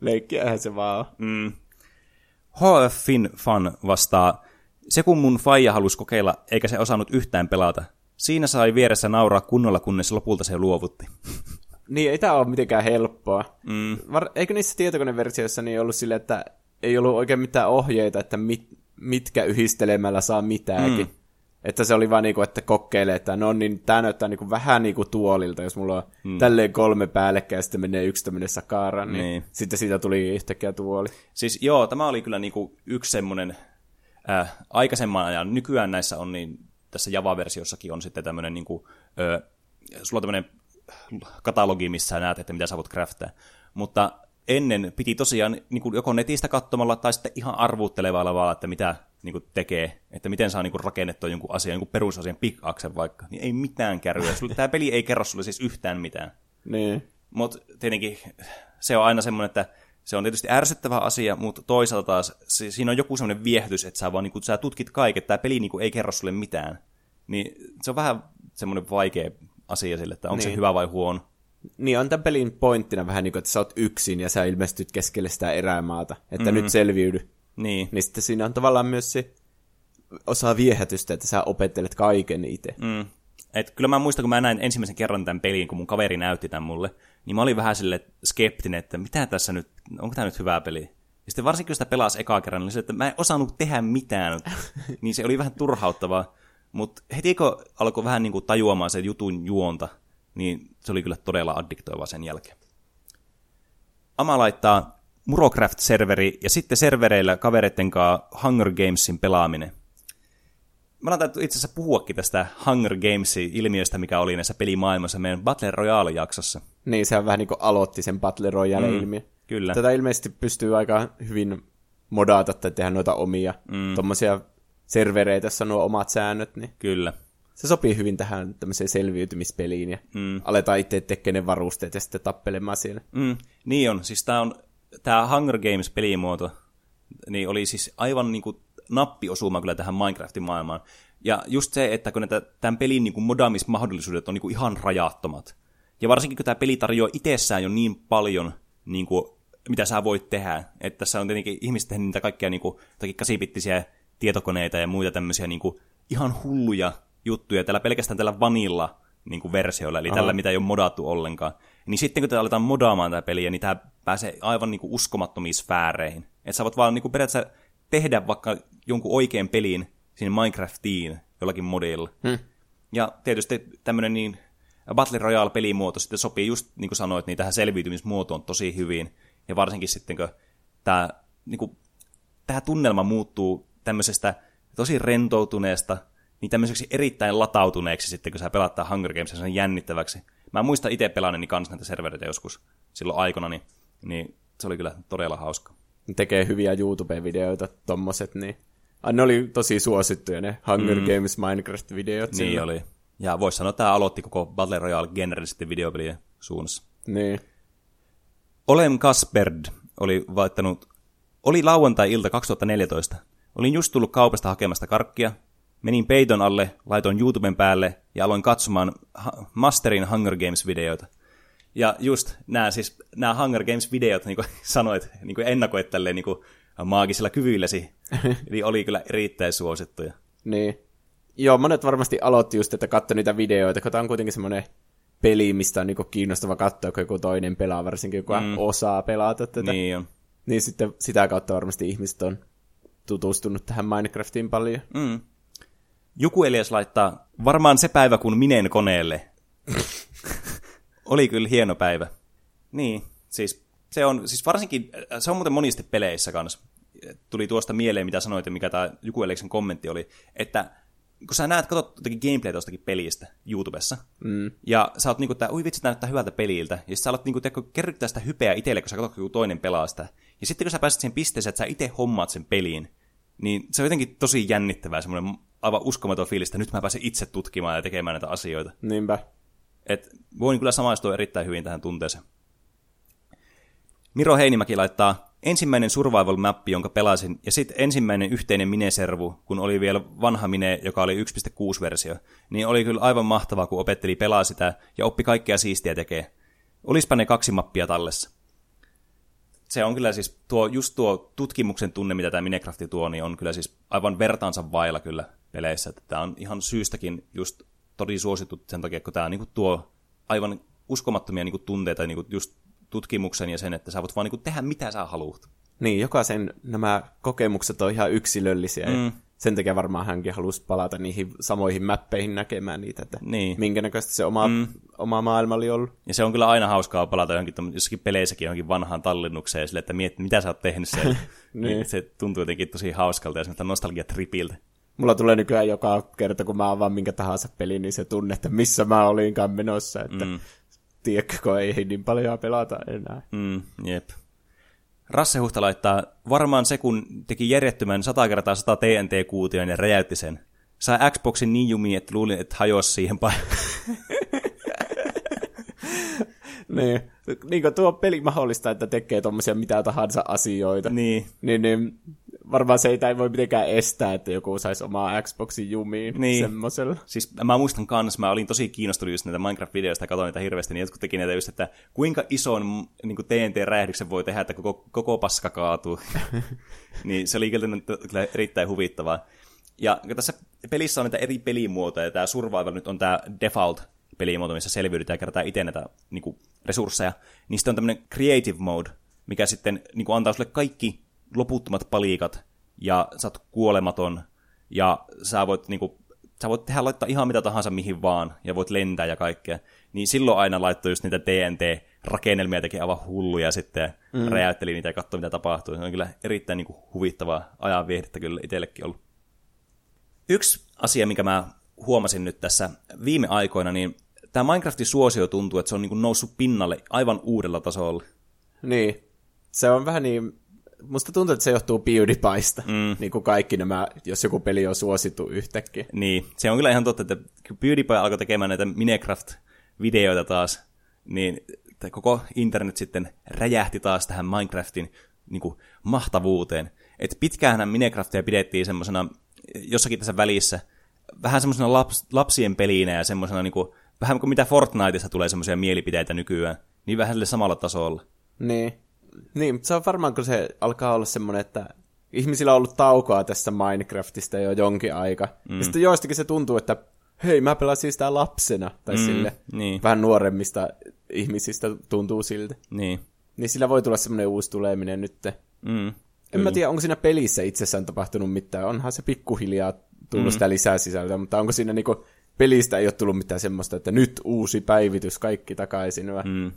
Leikkiähän se vaan. Mm. HFin fan vastaa, se kun mun faija halusi kokeilla, eikä se osannut yhtään pelata. Siinä sai vieressä nauraa kunnolla, kunnes lopulta se luovutti. Niin, ei tää ole mitenkään helppoa. Mm. Var- Eikö niissä tietokoneversioissa niin ollut silleen, että ei ollut oikein mitään ohjeita, että mit, mitkä yhdistelemällä saa mitäänkin. Mm. Että se oli vaan niinku, että kokeilee, että no niin, tää näyttää niinku vähän niinku tuolilta, jos mulla on mm. tälleen kolme päällekkäin ja sitten menee yksi tämmöinen sakara, niin, Niin. sitten siitä tuli yhtäkkiä tuoli. Siis joo, tämä oli kyllä niinku yksi semmoinen äh, aikaisemman ajan, nykyään näissä on niin, tässä Java-versiossakin on sitten tämmöinen niinku, äh, sulla on tämmöinen katalogi, missä näet, että mitä sä voit craftaa. Mutta ennen piti tosiaan niin kuin joko netistä katsomalla tai sitten ihan arvuuttelevalla vaan, että mitä niin kuin tekee, että miten saa niin kuin rakennettua jonkun asian, jonkun perusasian, pickaxen vaikka, niin ei mitään kärryä. Tämä peli ei kerro sulle siis yhtään mitään. Niin. Mutta tietenkin se on aina semmoinen, että se on tietysti ärsyttävä asia, mutta toisaalta taas se, siinä on joku semmoinen viehätys, että sä vaan niin kuin, sä tutkit kaiken, tämä peli niin kuin, ei kerro sulle mitään. Niin se on vähän semmoinen vaikea asia sille, että onko niin. se hyvä vai huono. Niin on tämän pelin pointtina vähän niin kuin, että sä oot yksin ja sä ilmestyt keskelle sitä erämaata, että mm. nyt selviydy. Niin. Niin sitten siinä on tavallaan myös se osa viehätystä, että sä opettelet kaiken itse. Mm. Et kyllä mä muistan, kun mä näin ensimmäisen kerran tämän pelin, kun mun kaveri näytti tämän mulle, niin mä olin vähän sille skeptinen, että mitä tässä nyt, onko tämä nyt hyvä peli? Ja sitten varsinkin, kun sitä pelasi ekaa kerran, niin se, että mä en osannut tehdä mitään, niin se oli vähän turhauttavaa. Mutta heti kun alkoi vähän niin kuin tajuamaan sen jutun juonta, niin se oli kyllä todella addiktoiva sen jälkeen. Ama laittaa Murocraft-serveri ja sitten servereillä kavereiden kanssa Hunger Gamesin pelaaminen. me ollaan itse asiassa puhuakin tästä Hunger Games-ilmiöstä, mikä oli näissä pelimaailmassa meidän Battle Royale-jaksossa. Niin, se vähän niin kuin aloitti sen Battle Royale-ilmiö. Mm, kyllä. Tätä ilmeisesti pystyy aika hyvin modata tai tehdä noita omia mm. tuommoisia servereitä, jossa nuo omat säännöt. Niin Kyllä. Se sopii hyvin tähän tämmöiseen selviytymispeliin ja mm. aletaan itse tekemään ne varusteet ja sitten tappelemaan siellä. Mm. Niin on. Siis tää on, tää Hunger Games-pelimuoto, niin oli siis aivan niinku nappiosuma kyllä tähän Minecraftin maailmaan. Ja just se, että kun näitä, tämän pelin niin kuin modaamismahdollisuudet on niin kuin ihan rajattomat. Ja varsinkin kun tämä peli tarjoaa itsessään jo niin paljon, niin kuin, mitä sä voit tehdä. Että tässä on tietenkin ihmiset tehnyt niitä kaikkia niin kuin, kasipittisiä tietokoneita ja muita tämmöisiä niin kuin, ihan hulluja juttuja. Tällä pelkästään tällä vanilla niin kuin versioilla, eli Aha. tällä, mitä ei ole modattu ollenkaan. Niin sitten kun te aletaan modaamaan tätä peliä, niin tämä pääsee aivan niin kuin uskomattomiin sfääreihin. Että sä voit vaan niin kuin periaatteessa tehdä vaikka jonkun oikean pelin sinne Minecraftiin jollakin modilla. Hmm. Ja tietysti tämmöinen niin Battle Royale-pelimuoto sitten sopii just, niin kuin sanoit, niin tähän selviytymismuotoon tosi hyvin. Ja varsinkin sitten, kun tämä, niin kuin, tämä tunnelma muuttuu tämmöisestä tosi rentoutuneesta, niin tämmöiseksi erittäin latautuneeksi sitten, kun sä pelaat Hunger Games sen jännittäväksi. Mä muistan itse pelanneeni kanssa näitä servereitä joskus silloin aikana, niin, niin se oli kyllä todella hauska. Tekee hyviä YouTube-videoita, tommoset, niin ne oli tosi suosittuja ne Hunger mm. Games Minecraft-videot. Niin sillä. oli. Ja voisi sanoa, että tämä aloitti koko Battle Royale-genren sitten videopelien suunnassa. Niin. Olem Kasperd oli vaihtanut, oli lauantai-ilta 2014. Olin just tullut kaupasta hakemasta karkkia, menin peiton alle, laitoin YouTuben päälle ja aloin katsomaan Masterin Hunger Games-videoita. Ja just nämä, siis, nämä Hunger Games-videot, niin kuin sanoit, niin kuin ennakoit tälleen niin kuin maagisilla kyvyilläsi, niin oli kyllä erittäin suosittuja. Niin. Joo, monet varmasti aloitti just, että katsoi niitä videoita, kun tämä on kuitenkin semmoinen peli, mistä on niinku kiinnostava katsoa, kun joku toinen pelaa, varsinkin joku mm. osaa pelata tätä. Niin on. Niin sitten sitä kautta varmasti ihmiset on tutustunut tähän Minecraftiin paljon. Mm. Joku Elias laittaa, varmaan se päivä, kun minen koneelle. Oli kyllä hieno päivä. Niin, siis se on, siis varsinkin, se on muuten monisesti peleissä kanssa. Tuli tuosta mieleen, mitä sanoit ja mikä tämä Juku Eleksen kommentti oli, että kun sä näet, katsot jotakin gameplay tuostakin pelistä YouTubessa, mm. ja sä oot niinku, että ui vitsi, näyttää hyvältä peliltä, ja sä alat niinku, kerryttää sitä hypeä itselle, kun sä katsot, joku toinen pelaa sitä. Ja sitten kun sä pääset siihen pisteeseen, että sä itse hommaat sen peliin, niin se on jotenkin tosi jännittävää, semmoinen aivan uskomaton fiilis, että nyt mä pääsen itse tutkimaan ja tekemään näitä asioita. Niinpä. Et voin kyllä samaistua erittäin hyvin tähän tunteeseen. Miro Heinimäki laittaa ensimmäinen survival-mappi, jonka pelasin, ja sitten ensimmäinen yhteinen mineservu, kun oli vielä vanha mine, joka oli 1.6-versio, niin oli kyllä aivan mahtavaa, kun opetteli pelaa sitä ja oppi kaikkea siistiä tekee. Olispa ne kaksi mappia tallessa. Se on kyllä siis, tuo, just tuo tutkimuksen tunne, mitä tämä Minecraft tuo, niin on kyllä siis aivan vertaansa vailla kyllä peleissä. Että tämä on ihan syystäkin just todella suosittu sen takia, kun tämä niin tuo aivan uskomattomia niin kuin, tunteita niin kuin, just tutkimuksen ja sen, että sä voit vaan niin tehdä mitä sä haluat. Niin, jokaisen nämä kokemukset on ihan yksilöllisiä. Mm. Sen takia varmaan hänkin halusi palata niihin samoihin mäppeihin näkemään niitä, että niin. minkä näköistä se oma, mm. oma maailma oli ollut. Ja se on kyllä aina hauskaa palata johonkin, jossakin peleissäkin johonkin vanhaan tallennukseen sille, että miet, mitä sä oot tehnyt siellä. niin. Se tuntuu jotenkin tosi hauskalta ja semmoista nostalgiatripiltä. Mulla tulee nykyään joka kerta, kun mä avaan minkä tahansa peli, niin se tunne, että missä mä olinkaan menossa. Että mm tiedätkö, ei niin paljon pelata enää. Mm, jep. Rasse Huhta laittaa, varmaan se kun teki järjettömän 100 kertaa 100 TNT-kuution ja räjäytti sen. Sai Xboxin niin jumiin, että luulin, että hajosi siihen paikkaan. niin. niin kuin tuo peli mahdollista, että tekee tuommoisia mitä tahansa asioita. Niin. Niin, niin varmaan se ei voi mitenkään estää, että joku saisi omaa Xboxin jumiin niin. semmoisella. Siis mä muistan kans, mä olin tosi kiinnostunut just näitä Minecraft-videoista ja katsoin niitä hirveästi, niin jotkut teki näitä just, että kuinka ison niin TNT-räjähdyksen voi tehdä, että koko, koko paska kaatuu. niin se oli kyllä erittäin huvittavaa. Ja tässä pelissä on näitä eri pelimuotoja, ja tämä Survival nyt on tämä default pelimuoto, missä selviydytään ja kerätään itse näitä niin kuin, resursseja. Niin sitten on tämmöinen creative mode, mikä sitten niin kuin, antaa sulle kaikki loputtomat palikat, ja sä oot kuolematon, ja sä voit, niin kuin, sä voit tehdä laittaa ihan mitä tahansa mihin vaan, ja voit lentää ja kaikkea. Niin silloin aina laittoi just niitä TNT-rakennelmia, teki aivan hulluja sitten, mm. räjäytteli niitä ja katsoi mitä tapahtuu. Se on kyllä erittäin niin kuin, huvittavaa ajan viehdettä kyllä itsellekin ollut. Yksi asia, mikä mä huomasin nyt tässä viime aikoina, niin tämä Minecraftin suosio tuntuu, että se on niin kuin noussut pinnalle aivan uudella tasolla. Niin. Se on vähän niin... Musta tuntuu, että se johtuu PewDiePieista, mm. niin kuin kaikki nämä, jos joku peli on suosittu yhtäkkiä. Niin, se on kyllä ihan totta, että kun PewDiePie alkoi tekemään näitä Minecraft-videoita taas, niin koko internet sitten räjähti taas tähän Minecraftin niin kuin, mahtavuuteen. Et pitkään Minecraftia pidettiin semmoisena jossakin tässä välissä vähän semmoisena laps, lapsien pelinä ja semmoisena niin kuin, vähän kuin mitä Fortniteissa tulee semmoisia mielipiteitä nykyään, niin vähän sille samalla tasolla. Niin. Niin, se on varmaan, kun se alkaa olla semmoinen, että ihmisillä on ollut taukoa tässä Minecraftista jo jonkin aika. Mm. Ja sitten joistakin se tuntuu, että hei, mä pelasin sitä lapsena, tai mm, sille niin. vähän nuoremmista ihmisistä tuntuu siltä. Niin. Niin sillä voi tulla semmoinen uusi tuleminen nyt. Mm, en mä tiedä, onko siinä pelissä itsessään tapahtunut mitään. Onhan se pikkuhiljaa tullut mm. sitä lisää sisältöä, mutta onko siinä niinku, pelistä ei ole tullut mitään semmoista, että nyt uusi päivitys, kaikki takaisin. Vai? Mm.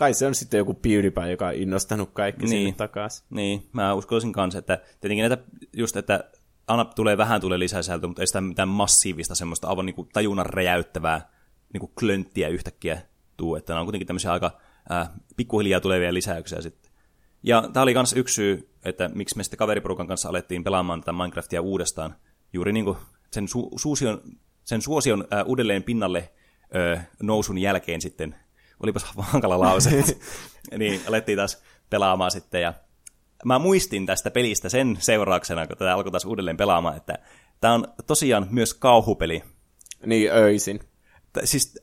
Kai se on sitten joku PewDiePie, joka on innostanut kaikki niin. sinne takaisin. Niin, mä uskoisin kanssa, että tietenkin näitä just, että aina tulee vähän tulee lisää sisältöä, mutta ei sitä mitään massiivista semmoista aivan niin kuin tajunnan räjäyttävää niin kuin klönttiä yhtäkkiä tuu, että nämä on kuitenkin tämmöisiä aika äh, pikkuhiljaa tulevia lisäyksiä sitten. Ja tämä oli myös yksi syy, että miksi me sitten kaveriporukan kanssa alettiin pelaamaan tätä Minecraftia uudestaan. Juuri niin kuin sen, su- suusion, sen suosion äh, uudelleen pinnalle äh, nousun jälkeen sitten, olipas hankala lause, niin alettiin taas pelaamaan sitten. Ja mä muistin tästä pelistä sen seurauksena, kun tätä alkoi taas uudelleen pelaamaan, että tämä on tosiaan myös kauhupeli. Niin, öisin. T- siis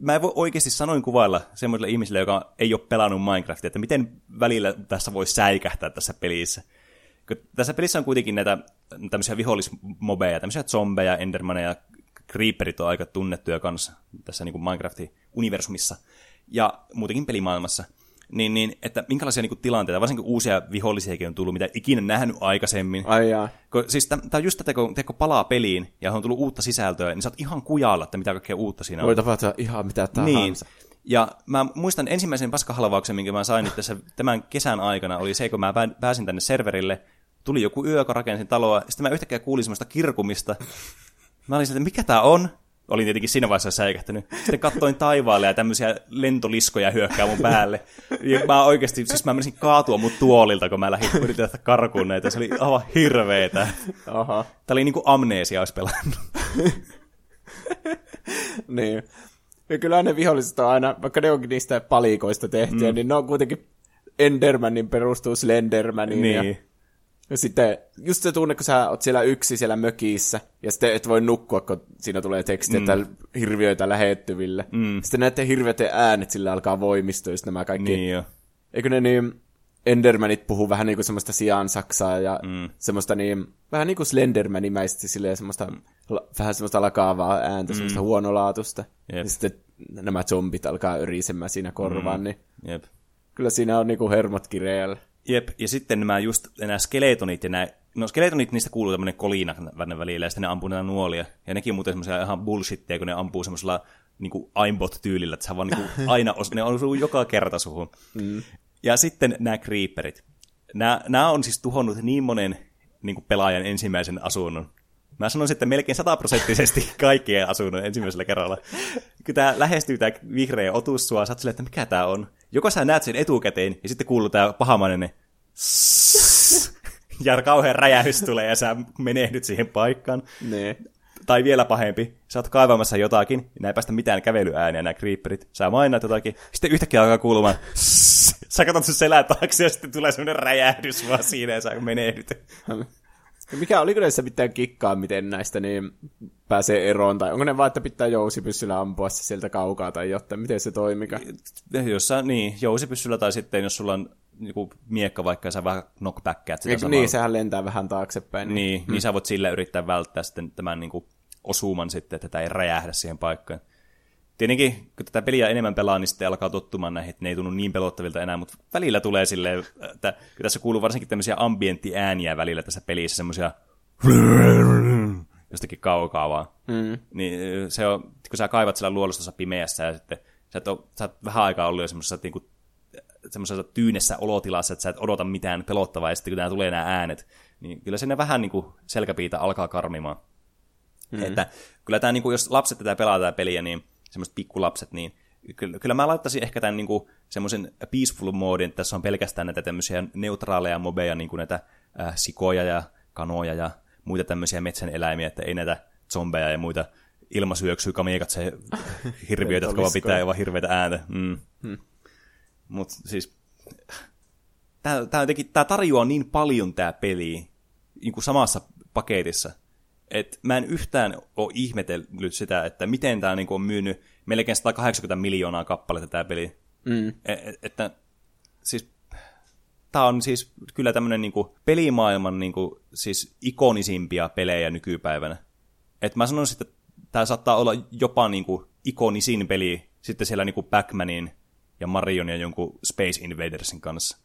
mä en voi oikeasti sanoin kuvailla semmoiselle ihmiselle, joka ei ole pelannut Minecraftia, että miten välillä tässä voi säikähtää tässä pelissä. Kun tässä pelissä on kuitenkin näitä tämmöisiä vihollismobeja, tämmöisiä zombeja, endermaneja, creeperit on aika tunnettuja kanssa tässä niin kuin Minecraftin universumissa ja muutenkin pelimaailmassa – niin, niin että minkälaisia niin kuin, tilanteita, varsinkin uusia vihollisiakin on tullut, mitä ikinä nähnyt aikaisemmin. Ai jaa. Kun, siis tämä on just tätä, kun teko palaa peliin ja on tullut uutta sisältöä, niin sä oot ihan kujalla, että mitä kaikkea uutta siinä on. Voi tapahtua ihan mitä tahansa. Niin. Ja mä muistan ensimmäisen paskahalvauksen, minkä mä sain nyt tässä tämän kesän aikana, oli se, kun mä pääsin tänne serverille, tuli joku yö, kun rakensin taloa, ja sitten mä yhtäkkiä kuulin semmoista kirkumista. Mä olin että mikä tää on? Olin tietenkin siinä vaiheessa säikähtänyt. Sitten katsoin taivaalle ja tämmöisiä lentoliskoja hyökkää mun päälle. Ja mä oikeasti, siis mä menisin kaatua mun tuolilta, kun mä lähdin yritin karkuun näitä. Se oli aivan hirveetä. Aha. Tää oli niinku amneesia olisi pelannut. niin. Ja kyllä ne viholliset on aina, vaikka ne onkin niistä palikoista tehtyä, mm. niin ne on kuitenkin Endermanin perustuu Slendermanin. Niin. Ja ja sitten just se tunne, kun sä oot siellä yksi siellä mökissä, ja sitten et voi nukkua, kun siinä tulee teksti, mm. että hirviöitä lähettyville. Mm. Sitten näiden hirveiden äänet sillä alkaa voimistua, just nämä kaikki. Niin jo. Eikö ne niin, Endermanit puhuu vähän niin kuin semmoista sijaan saksaa ja mm. semmoista niin, vähän niin kuin Slendermanimäisesti silleen semmoista, mm. la, vähän semmoista lakaavaa ääntä, mm. semmoista huonolaatusta. Jep. Ja sitten nämä zombit alkaa yrisemään siinä korvaan, mm. niin Jep. kyllä siinä on niinku hermot kireellä. Jep, ja sitten nämä just nämä skeletonit ja nämä, no skeletonit, niistä kuuluu tämmöinen kolina tänne välillä, ja sitten ne ampuu näitä nuolia. Ja nekin on muuten semmoisia ihan bullshitteja, kun ne ampuu semmoisella niin aimbot-tyylillä, että se vaan niin aina os, ne osuu joka kerta suhun. Mm. Ja sitten nämä creeperit. Nämä, nämä on siis tuhonnut niin monen niin kuin pelaajan ensimmäisen asunnon. Mä sanoisin, että melkein sataprosenttisesti kaikkien asunnon ensimmäisellä kerralla. Kun tämä lähestyy tämä vihreä otus sua, sä että mikä tämä on. Joko sä näet sen etukäteen, ja sitten kuuluu tämä pahamainen ja kauhean räjähys tulee, ja sä menehdyt siihen paikkaan. Ne. Tai vielä pahempi, sä oot kaivamassa jotakin, ja näin päästä mitään kävelyääniä nämä creeperit. Sä mainat jotakin, sitten yhtäkkiä alkaa kuulumaan sä katsot sun selän taakse, ja sitten tulee semmoinen räjähdys vaan siinä, ja sä menehdyt. Mikä, oliko näissä mitään kikkaa, miten näistä niin pääsee eroon, tai onko ne vaan, että pitää jousipyssyllä ampua se sieltä kaukaa, tai jotain, miten se toimikaa? Jossa, niin, jousipyssyllä, tai sitten jos sulla on niin miekka vaikka, ja sä vähän knockbackkät sitä Niin, sehän lentää vähän taaksepäin. Niin, niin, hmm. niin sä voit sillä yrittää välttää sitten tämän niin kuin, osuman sitten, että tämä ei räjähdä siihen paikkaan. Tietenkin, kun tätä peliä enemmän pelaa, niin sitten alkaa tottumaan näihin, että ne ei tunnu niin pelottavilta enää, mutta välillä tulee silleen, että tässä kuuluu varsinkin tämmöisiä ambienttiääniä välillä tässä pelissä, semmoisia jostakin kaukaa vaan. Mm. Niin se on, kun sä kaivat siellä luolustossa pimeässä ja sitten sä, et ole, sä oot vähän aikaa ollut jo semmoisessa, niin kuin, semmoisessa tyynessä olotilassa, että sä et odota mitään pelottavaa, ja sitten kun nämä tulee nämä äänet, niin kyllä sinne vähän niin kuin selkäpiitä alkaa karmimaan. Mm. Että kyllä tämä, niin kuin, jos lapset tätä pelaa tätä peliä, niin semmoiset pikkulapset, niin kyllä, kyllä mä laittaisin ehkä tämän niin kuin, semmoisen peaceful moodin, että tässä on pelkästään näitä tämmöisiä neutraaleja mobeja, niin kuin näitä äh, sikoja ja kanoja ja muita tämmöisiä metsän eläimiä, että ei näitä zombeja ja muita ilmasyöksyä, kamiekat, se hirviöitä, jotka vaan pitää vaan hirveitä ääntä. Mm. Hmm. Mutta siis, tämä tarjoaa niin paljon tämä peli niin kuin samassa paketissa, että mä en yhtään ole ihmetellyt sitä, että miten tämä niin kuin on myynyt melkein 180 miljoonaa kappaletta tämä peli. Mm. Et, että siis tämä on siis kyllä tämmöinen niin pelimaailman niin kuin, siis ikonisimpia pelejä nykypäivänä. Et mä sanoisin, että tämä saattaa olla jopa niin kuin, ikonisin peli sitten siellä niin kuin Pac-Manin ja Marion ja jonkun Space Invadersin kanssa.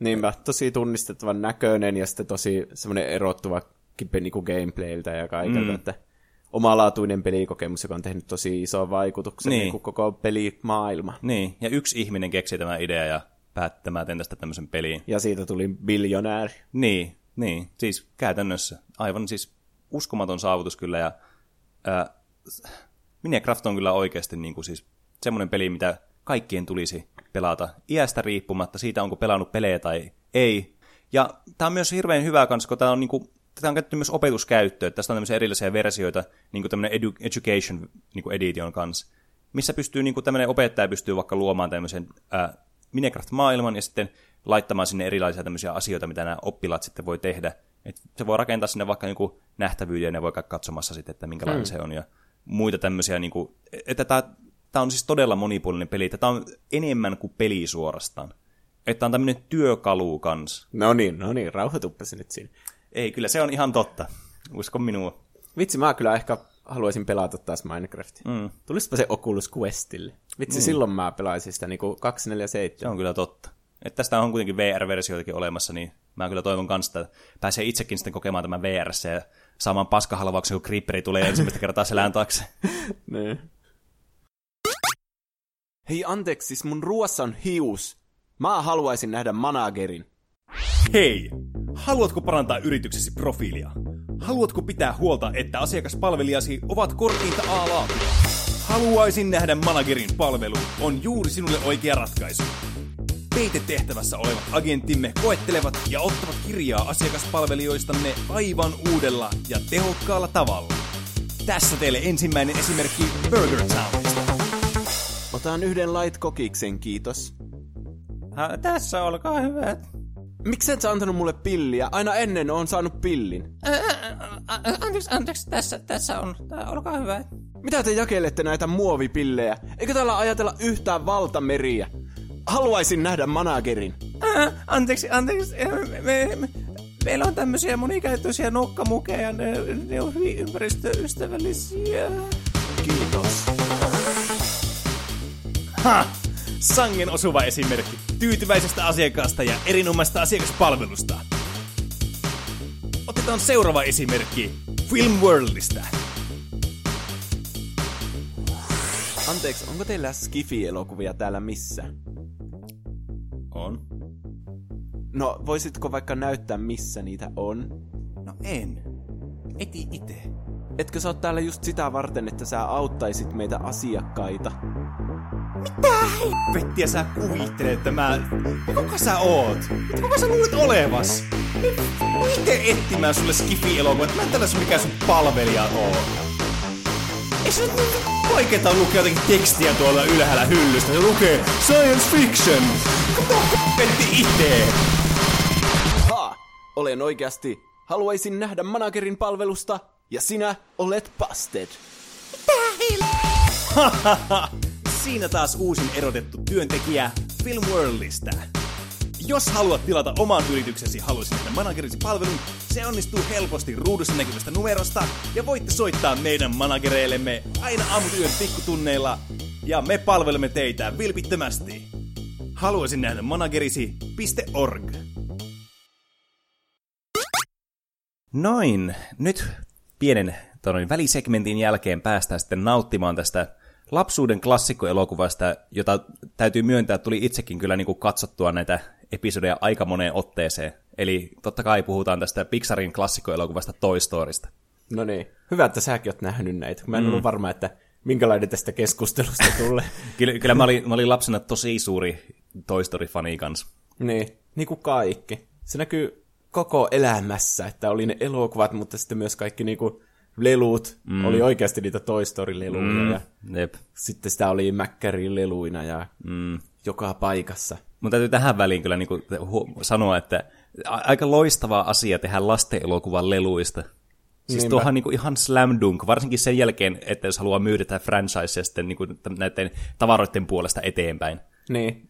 Niinpä, tosi tunnistettavan näköinen ja sitten tosi semmoinen erottuva niin kuin gameplayltä ja kaikilta, mm. että omalaatuinen pelikokemus, joka on tehnyt tosi iso vaikutuksen niin. niin koko pelimaailma. Niin, ja yksi ihminen keksi tämän idea ja päätti, mä teen tästä tämmöisen peliin. Ja siitä tuli biljonääri. Niin, niin, siis käytännössä. Aivan siis uskomaton saavutus kyllä, ja ää, Minecraft on kyllä oikeasti niin kuin siis semmoinen peli, mitä kaikkien tulisi pelata iästä riippumatta siitä, onko pelannut pelejä tai ei. Ja tämä on myös hirveän hyvä kanssa, kun tämä on, niin kuin, tätä on käytetty myös opetuskäyttöön. Tästä on tämmöisiä erillisiä versioita, niin kuin tämmöinen edu, education niin kuin edition kanssa, missä pystyy, niin kuin tämmöinen opettaja pystyy vaikka luomaan tämmöisen ää, Minecraft-maailman ja sitten laittamaan sinne erilaisia tämmöisiä asioita, mitä nämä oppilaat sitten voi tehdä. Et se voi rakentaa sinne vaikka niin nähtävyyden ja ne voi käydä katsomassa sitten, että minkälainen hmm. se on ja muita tämmöisiä, niin kuin, että tämä, tämä on siis todella monipuolinen peli. Tämä on enemmän kuin peli suorastaan. Että on tämmöinen työkalu kans. No niin, no niin, rauhoituppa se nyt siinä. Ei, kyllä se on ihan totta. Usko minua. Vitsi, mä kyllä ehkä haluaisin pelata taas Minecraftia. Mm. Tulispa se Oculus Questille. Vitsi, mm. silloin mä pelaisin sitä niin kuin 247. Se on kyllä totta. Että tästä on kuitenkin VR-versioitakin olemassa, niin mä kyllä toivon kanssa, että pääsee itsekin sitten kokemaan tämän VR ja saamaan paskahalvauksen, kun Creeperi tulee ensimmäistä kertaa selän taakse. niin. Hei anteeksi, siis mun ruoassa on hius. Mä haluaisin nähdä managerin. Hei! Haluatko parantaa yrityksesi profiilia? Haluatko pitää huolta, että asiakaspalvelijasi ovat korkeinta a Haluaisin nähdä managerin palvelu on juuri sinulle oikea ratkaisu. Peitetehtävässä olevat agenttimme koettelevat ja ottavat kirjaa asiakaspalvelijoistanne aivan uudella ja tehokkaalla tavalla. Tässä teille ensimmäinen esimerkki Burger Townista. Otan yhden light kokiksen, kiitos. Ha, tässä, olkaa hyvät. Miksi et sä antanut mulle pilliä? Aina ennen on saanut pillin. anteeksi, anteeksi, tässä, tässä on. Tää, olkaa hyvä. Mitä te jakelette näitä muovipillejä? Eikö täällä ajatella yhtään valtameriä? Haluaisin nähdä managerin. Anteeksi, anteeksi. Me, me, me, meillä on tämmöisiä monikäyttöisiä nokkamukeja. Ne, ne on hyvin ympäristöystävällisiä. Kiitos. Ha! Sangen osuva esimerkki tyytyväisestä asiakkaasta ja erinomaisesta asiakaspalvelusta. Otetaan seuraava esimerkki Film Worldista. Anteeksi, onko teillä Skifi-elokuvia täällä missä? On. No, voisitko vaikka näyttää, missä niitä on? No en. Eti itse. Etkö sä oot täällä just sitä varten, että sä auttaisit meitä asiakkaita? Mitä helvettiä sä kuvittelet, että mä... Kuka sä oot? Kuka sä luulet olevas? Miten etsimään sulle skifi-elokuva? Mä en tällaisen mikään sun palvelija oo. Ei se nyt niin vaikeeta lukea jotenkin tekstiä tuolla ylhäällä hyllystä. Se lukee Science Fiction. Kato petti itee. Ha! Olen oikeasti. Haluaisin nähdä managerin palvelusta ja sinä olet busted. Mitä Siinä taas uusin erotettu työntekijä Filmworldista. Jos haluat tilata oman yrityksesi haluaisin nähdä managerisi palvelun, se onnistuu helposti ruudussa näkyvästä numerosta ja voitte soittaa meidän managereillemme aina aamutyön pikkutunneilla ja me palvelemme teitä vilpittömästi. Haluaisin nähdä managerisi.org. Noin, nyt pienen tonoin, välisegmentin jälkeen päästään sitten nauttimaan tästä lapsuuden klassikkoelokuvasta, jota täytyy myöntää, tuli itsekin kyllä niin kuin katsottua näitä episodeja aika moneen otteeseen. Eli totta kai puhutaan tästä Pixarin klassikkoelokuvasta Toy Storysta. No niin. Hyvä, että säkin oot nähnyt näitä. Mä en mm. ollut varma, että minkälainen tästä keskustelusta tulee. kyllä, kyllä mä, olin, mä olin lapsena tosi suuri Toy Story-fani kanssa. niin, niin kuin kaikki. Se näkyy koko elämässä, että oli ne elokuvat, mutta sitten myös kaikki niinku lelut, mm. oli oikeasti niitä Toy Story-leluja, mm. ja Jep. sitten sitä oli Mäkkärin leluina ja mm. joka paikassa. Mutta täytyy tähän väliin kyllä niin kuin sanoa, että aika loistava asia tehdä lasten elokuvan leluista. Siis Niinpä. tuohan on niin ihan slam dunk, varsinkin sen jälkeen, että jos haluaa myydä tätä franchisea sitten niin kuin näiden tavaroiden puolesta eteenpäin. Niin.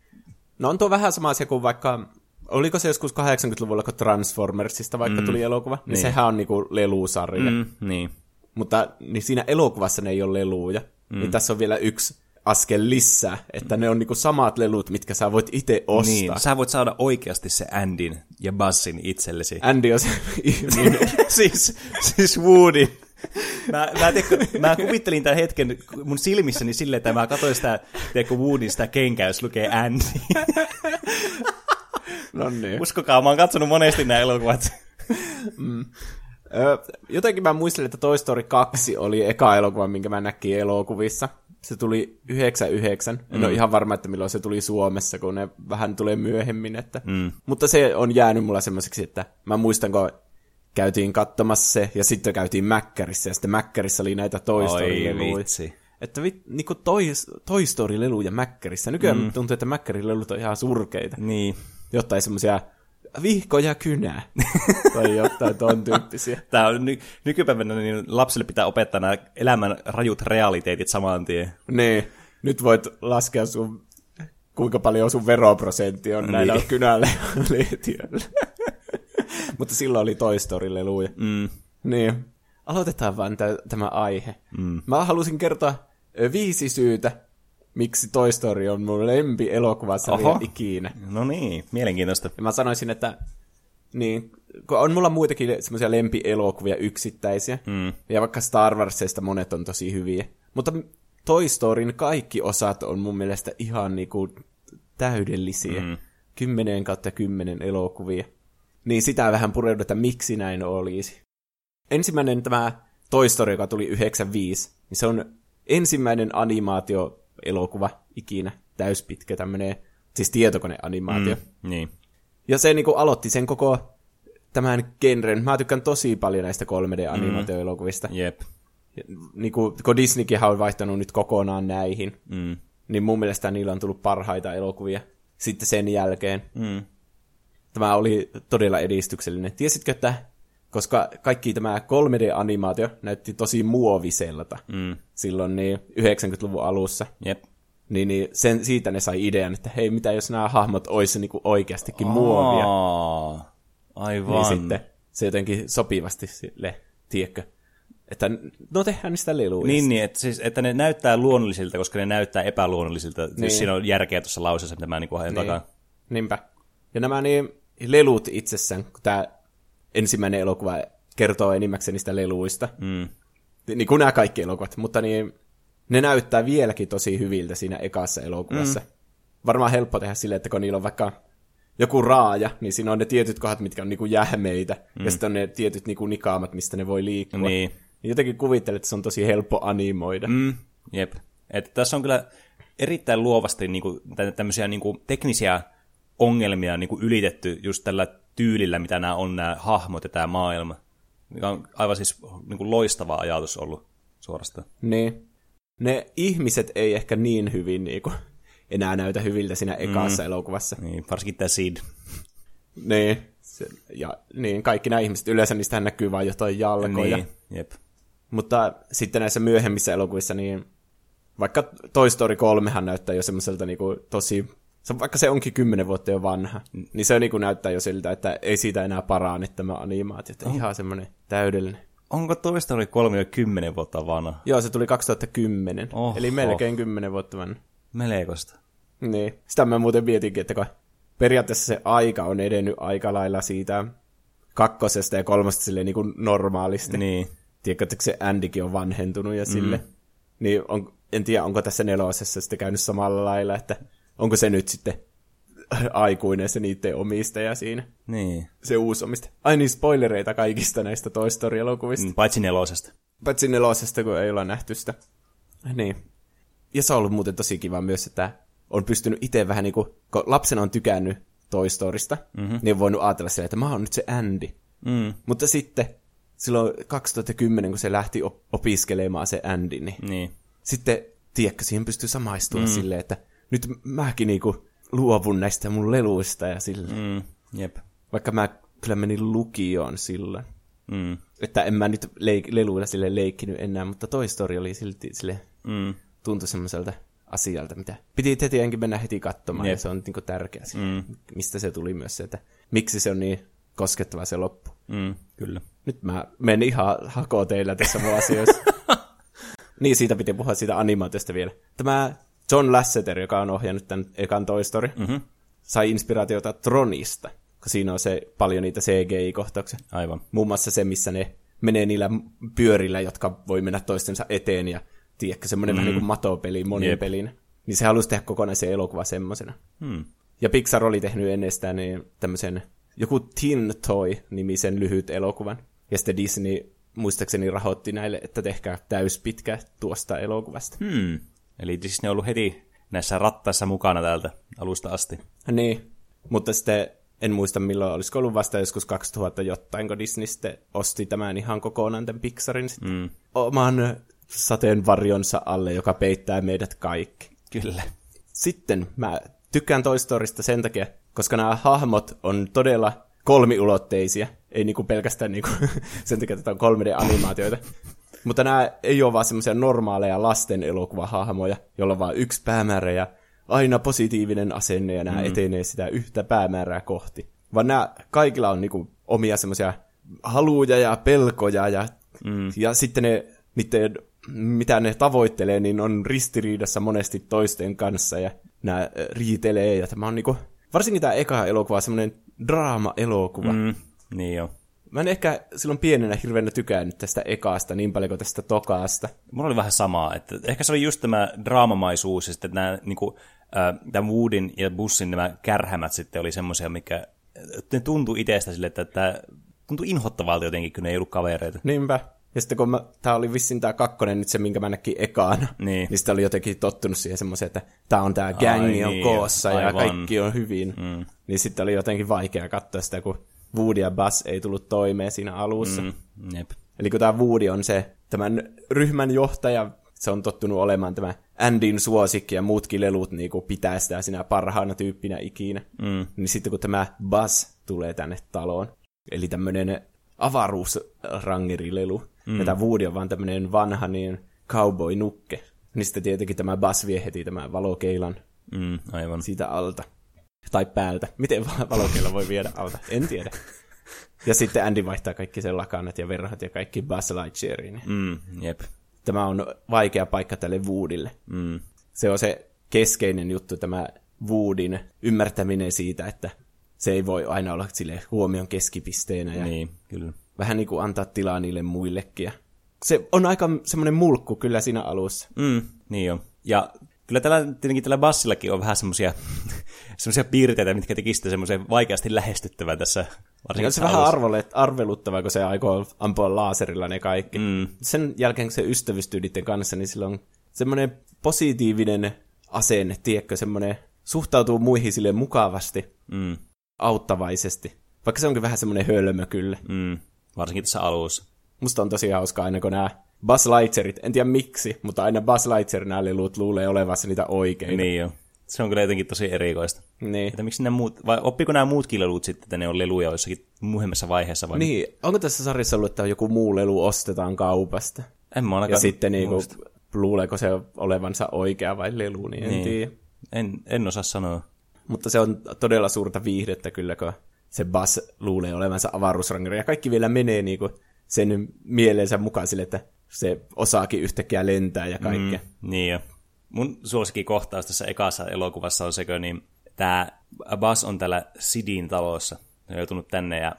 No on tuo vähän sama asia kuin vaikka, oliko se joskus 80-luvulla, kun Transformersista vaikka mm. tuli elokuva, niin, Niin. sehän on niinku lelusarja. Mm, niin. Mutta niin siinä elokuvassa ne ei ole leluja. Mm. Niin tässä on vielä yksi askel lisää, että ne on niinku samat lelut, mitkä sä voit itse ostaa. niin. Sä voit saada oikeasti se Andin ja Buzzin itsellesi. Andy on se ihminen. siis, siis Woody. Mä, mä, tiedätkö, mä kuvittelin tämän hetken mun silmissäni silleen, että mä katsoin sitä, tiedätkö, Woodin sitä kenkää, jos lukee Andy. no niin. Uskokaa, mä oon katsonut monesti nämä elokuvat. Ö, jotenkin mä muistelin, että Toy Story 2 oli eka elokuva, minkä mä näkin elokuvissa. Se tuli 99. En ole ihan varma, että milloin se tuli Suomessa, kun ne vähän tulee myöhemmin. Että... Mm. Mutta se on jäänyt mulla semmoiseksi, että mä muistan, kun käytiin katsomassa se, ja sitten käytiin Mäkkärissä, ja sitten Mäkkärissä oli näitä Toy Story-leluja. Että vi, niinku Toy, Toy Story-leluja Mäkkärissä. Nykyään mm. tuntuu, että Mäkkärin lelut on ihan surkeita. Niin. Jotain semmoisia vihko ja kynää. tai jotain ton tyyppisiä. Tää on ny- nykypäivänä niin lapsille pitää opettaa nämä elämän rajut realiteetit saman tien. Niin, nyt voit laskea sun, kuinka paljon sun veroprosentti on näillä Niin. kynällä lehtiöillä. Mutta silloin oli Toy Story-leluja. Mm. Niin, aloitetaan vaan tä- tämä aihe. Mm. Mä halusin kertoa viisi syytä, miksi Toy Story on mun lempi elokuvasarja Oho. ikinä. No niin, mielenkiintoista. Ja mä sanoisin, että niin, kun on mulla muitakin semmoisia lempielokuvia yksittäisiä, mm. ja vaikka Star Warsista monet on tosi hyviä, mutta Toy Storyn kaikki osat on mun mielestä ihan niinku täydellisiä. Mm. 10 kautta 10 elokuvia. Niin sitä vähän pureudutaan, miksi näin olisi. Ensimmäinen tämä Toy Story, joka tuli 95, niin se on ensimmäinen animaatioelokuva ikinä, täyspitkä tämmönen, siis tietokoneanimaatio. Mm. Niin. Ja se niinku aloitti sen koko tämän genren. Mä tykkään tosi paljon näistä 3D-animaatioelokuvista. Mm. Jep. Niinku, kun Disneykin on vaihtanut nyt kokonaan näihin, Mm. niin mun mielestä niillä on tullut parhaita elokuvia sitten sen jälkeen. Mm. Tämä oli todella edistyksellinen. Tiesitkö, että koska kaikki tämä 3D-animaatio näytti tosi muoviselta Mm. silloin niin 90-luvun alussa, Jep. niin, niin sen, siitä ne sai idean, että hei, mitä jos nämä hahmot olisi niinku oikeastikin muovia. Aa, aivan. Niin sitten se jotenkin sopivasti sille, tiedätkö, että no tehdään niistä leluja. Niin, niin että, siis, että ne näyttää luonnollisilta, koska ne näyttää epäluonnollisilta. Niin. Niin. Jos siinä on järkeä tuossa lauseessa, mitä mä niin haen niin. takaa. Niinpä. Ja nämä niin, lelut itsessään, kun tämä ensimmäinen elokuva kertoo enimmäkseen niistä leluista, Mm. niin kuin nämä kaikki elokuvat, mutta niin, ne näyttää vieläkin tosi hyviltä siinä ekassa elokuvassa. Mm. Varmaan helppo tehdä silleen, että kun niillä on vaikka joku raaja, niin siinä on ne tietyt kohdat, mitkä on niinku jähmeitä, mm. ja sitten on ne tietyt niinku nikaamat, mistä ne voi liikkua. Niin. Niin jotenkin kuvittelen, että se on tosi helppo animoida. Mm. Jep. Että tässä on kyllä erittäin luovasti niin kuin, tämmöisiä niin kuin, teknisiä ongelmia niin kuin, ylitetty just tällä tyylillä, mitä nämä on nämä hahmot ja tämä maailma. Mikä on aivan siis niin kuin, loistava ajatus ollut suorastaan. Niin. Ne ihmiset ei ehkä niin hyvin niinku, enää näytä hyviltä siinä ekassa mm. elokuvassa. Niin, varsinkin tämä Sid. Niin. Se, ja niin, kaikki nämä ihmiset, yleensä niistähän näkyy vain jotain jalkoja. Niin, jep. Mutta sitten näissä myöhemmissä elokuvissa, niin vaikka Toy Story 3 näyttää jo semmoiselta niinku tosi, se, vaikka se onkin kymmenen vuotta jo vanha, niin se niinku näyttää jo siltä, että ei siitä enää parane tämä animaatio. Että ihan semmoinen täydellinen. Onko Toy Story 3 jo 10 vuotta vanha? Joo, se tuli 2010, Oho. eli melkein kymmenen vuotta vanha. Melekosta. Niin, sitä mä muuten mietinkin, että periaatteessa se aika on edennyt aika lailla siitä kakkosesta ja kolmosta silleen niin kuin normaalisti. Niin. Tiedätkö, että se Andykin on vanhentunut ja sille. Mm. Niin on, en tiedä, onko tässä nelosessa sitten käynyt samalla lailla, että onko se nyt sitten aikuinen se niiden omistaja siinä. Niin. Se uusi omistaja. Ai niin, spoilereita kaikista näistä Toy Story-elokuvista. Mm, Paitsi nelosesta. Paitsi nelosesta, kun ei olla nähty sitä. Niin. Ja se on ollut muuten tosi kiva myös, että on pystynyt itse vähän niin kuin, kun lapsena on tykännyt Toy Storysta, mm-hmm. niin on voinut ajatella silleen, että mä oon nyt se Andy. Mm. Mutta sitten silloin 2010, kun se lähti op- opiskelemaan se Andy, niin, Niin. sitten, tiedätkö, siihen pystyy samaistua mm. silleen, että nyt mäkin niinku luovun näistä mun leluista ja sille. Mm. Jep. Vaikka mä kyllä menin lukioon silloin. Mm. Että en mä nyt leik- leluilla sille leikkinyt enää, mutta Toy Story oli silti sille Mm. tuntui semmoiselta asialta, mitä piti tietenkin mennä heti katsomaan, Jep. ja se on niinku tärkeä sille, Mm. mistä se tuli myös se, että miksi se on niin koskettava se loppu. Mm. Kyllä. Nyt mä menen ihan hakoon teillä tässä mun asioissa. niin, siitä piti puhua siitä animaatiosta vielä. Tämä John Lasseter, joka on ohjannut tämän ekan Toy Story, mm-hmm. sai inspiraatiota Tronista, kun siinä on se paljon niitä CGI-kohtauksia. Aivan. Muun muassa se, missä ne menee niillä pyörillä, jotka voi mennä toistensa eteen ja tiedätkö, semmoinen mm. vähän niin kuin matopeli, monipelin. Niin se halusi tehdä kokonaisen elokuva semmoisena. Hmm. Ja Pixar oli tehnyt ennestään niin tämmöisen joku Tin Toy-nimisen lyhyt elokuvan. Ja sitten Disney muistaakseni rahoitti näille, että tehkää täyspitkä tuosta elokuvasta. Hmm. Eli Disney on ollut heti näissä rattaissa mukana täältä alusta asti. Niin, mutta sitten en muista milloin, olisiko ollut vasta joskus 2000 jotain, kun Disney sitten osti tämän ihan kokonaan tämän Pixarin sitten Mm. oman sateenvarjonsa alle, joka peittää meidät kaikki. Kyllä. Sitten mä tykkään Toy Storysta sen takia, koska nämä hahmot on todella kolmiulotteisia. Ei niinku pelkästään niinku sen takia, että on 3D-animaatioita. Mutta nämä ei ole vaan semmoisia normaaleja lasten elokuvahahmoja, jolla on vaan yksi päämäärä ja aina positiivinen asenne ja nämä mm. etenee sitä yhtä päämäärää kohti. Vaan nämä kaikilla on niinku omia semmoisia haluja ja pelkoja ja, mm. ja sitten ne, niiden, mitä ne tavoittelee, niin on ristiriidassa monesti toisten kanssa ja nämä äh, riitelee ja tämä on niinku, varsinkin tämä eka elokuva on semmoinen draama-elokuva. Mm. Mm. Niin jo. Mä en ehkä silloin pienenä hirveänä tykännyt tästä ekaasta niin paljon kuin tästä tokaasta. Mulla oli vähän samaa, että ehkä se oli just tämä draamamaisuus ja sitten nämä niin kuin, äh, tämän Woodin ja Bussin nämä kärhämät sitten oli semmoisia, mikä ne tuntui itsestä sille, että tämä tuntui inhottavalta jotenkin, kun ne ei ollut kavereita. Niinpä. Ja sitten kun mä, tää oli vissiin tää kakkonen nyt se, minkä mä näkin ekaana, Niin. niin sitten oli jotenkin tottunut siihen semmoiseen, että tää on tää gängi on niin, koossa ja aivan. kaikki on hyvin. Mm. Niin sitten oli jotenkin vaikea katsoa sitä, kun Woody ja Buzz ei tullut toimeen siinä alussa. Mm. Jep. Eli kun tämä Woody on se tämän ryhmän johtaja, se on tottunut olemaan tämä Andin suosikki ja muutkin lelut niin kuin pitää sitä sinä parhaana tyyppinä ikinä. Mm. Niin sitten kun tämä Buzz tulee tänne taloon, eli tämmöinen avaruusrangerilelu, mm. ja tämä Woody on vaan tämmöinen vanha niin cowboy-nukke, niin sitten tietenkin tämä Buzz vie heti tämän valokeilan Mm, aivan. siitä alta. Tai päältä. Miten va- valokeila voi viedä alta? En tiedä. Ja sitten Andy vaihtaa kaikki sen lakanat ja verhot ja kaikki Buzz Lightyeariin. Mm, jep. Tämä on vaikea paikka tälle Woodille. Mm. Se on se keskeinen juttu, tämä Woodin ymmärtäminen siitä, että se ei voi aina olla sille huomion keskipisteenä ja Niin, kyllä. vähän niin kuin antaa tilaa niille muillekin. Ja se on aika semmoinen mulkku kyllä siinä alussa. Mm, niin on. Ja kyllä tällä, tietenkin tällä bassillakin on vähän semmoisia semmoisia piirteitä, mitkä teki sitä semmoisen vaikeasti lähestyttävän tässä. varsinkin On se vähän arvolle, arveluttava, kun se aikoo ampua laaserilla ne kaikki. Mm. Sen jälkeen, kun se ystävystyy niiden kanssa, niin sillä on semmoinen positiivinen asenne, tiedätkö, semmoinen suhtautuu muihin sille mukavasti, Mm, auttavaisesti. Vaikka se onkin vähän semmoinen hölmö kyllä. mm, varsinkin tässä alussa. Musta on tosi hauskaa aina, kun nämä Buzz Lightyearit, en tiedä miksi, mutta aina Buzz Lightyear nämä lelut luulee olevansa niitä oikeita. Niin jo. Se on kyllä jotenkin tosi erikoista. Niin. Että miksi nämä muut, vai oppiko nämä muutkin lelut sitten, että ne on leluja jossakin myöhemmässä vaiheessa? Vai niin. Onko tässä sarjassa ollut, että joku muu lelu ostetaan kaupasta? En mä Ja ainakaan sitten niinku, luuleeko se olevansa oikea vai lelu, niin en Niin. tiedä. En, en osaa sanoa. Mutta se on todella suurta viihdettä kyllä, kun se Buzz luulee olevansa avaruusrangeri. Ja kaikki vielä menee niinku sen mieleensä mukaan sille, että se osaakin yhtäkkiä lentää ja kaikkea. Mm. Niin jo. Mun suosikkikohtaus tässä ekassa elokuvassa on sekö, niin tämä Buzz on täällä Sidin talossa. Ne on joutunut tänne ja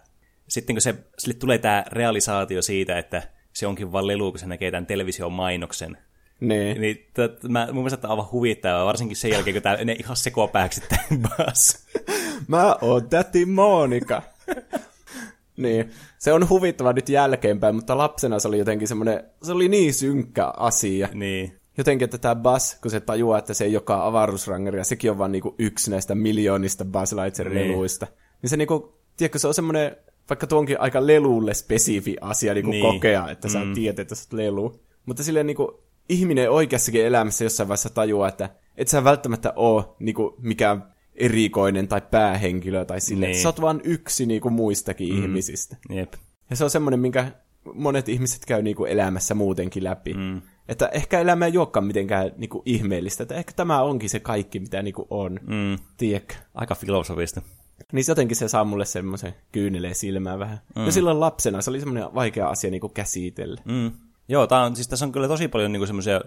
sitten kun se, sille tulee tämä realisaatio siitä, että se onkin vaan lelu, kun se näkee tämän television mainoksen, Niin. Niin t- mä, mun mielestä tämä on aivan huvittavaa, varsinkin sen jälkeen, kun tämä menee ihan sekoapääksi tämä Buzz. Mä oon täti Monika. niin, se on huvittava nyt jälkeenpäin, mutta lapsena se oli jotenkin semmoinen, se oli niin synkkä asia. niin. Jotenkin, että tämä Buzz, kun se tajuaa, että se ei joka avaruusrangeri, ja sekin on vaan niinku yksi näistä miljoonista Buzz Lightyear-leluista. Niin. niin se niinku, tiedätkö, se on semmoinen, vaikka tuo onkin aika lelulle spesifi asia niinku Niin. kokea, että sä mm. tiedät, että sä lelu. Mutta silleen niinku, ihminen oikeassakin elämässä jossain vaiheessa tajuaa, että et sä välttämättä ole niinku mikään erikoinen tai päähenkilö tai silleen, Niin. että sä oot vaan yksi niinku muistakin mm. ihmisistä. Jep. Ja se on semmoinen, minkä monet ihmiset käy niinku elämässä muutenkin läpi. Mm. Että ehkä elämä ei olekaan mitenkään niinku ihmeellistä, että ehkä tämä onkin se kaikki, mitä niinku on. Mm. Tiedätkö? Aika filosofista. Niin se jotenkin se saa mulle semmoisen kyyneleen silmään vähän. Mm. Ja silloin lapsena se oli semmoinen vaikea asia niinku käsitellä. Mm. Joo, tää on, siis tässä on kyllä tosi paljon niinku semmoisia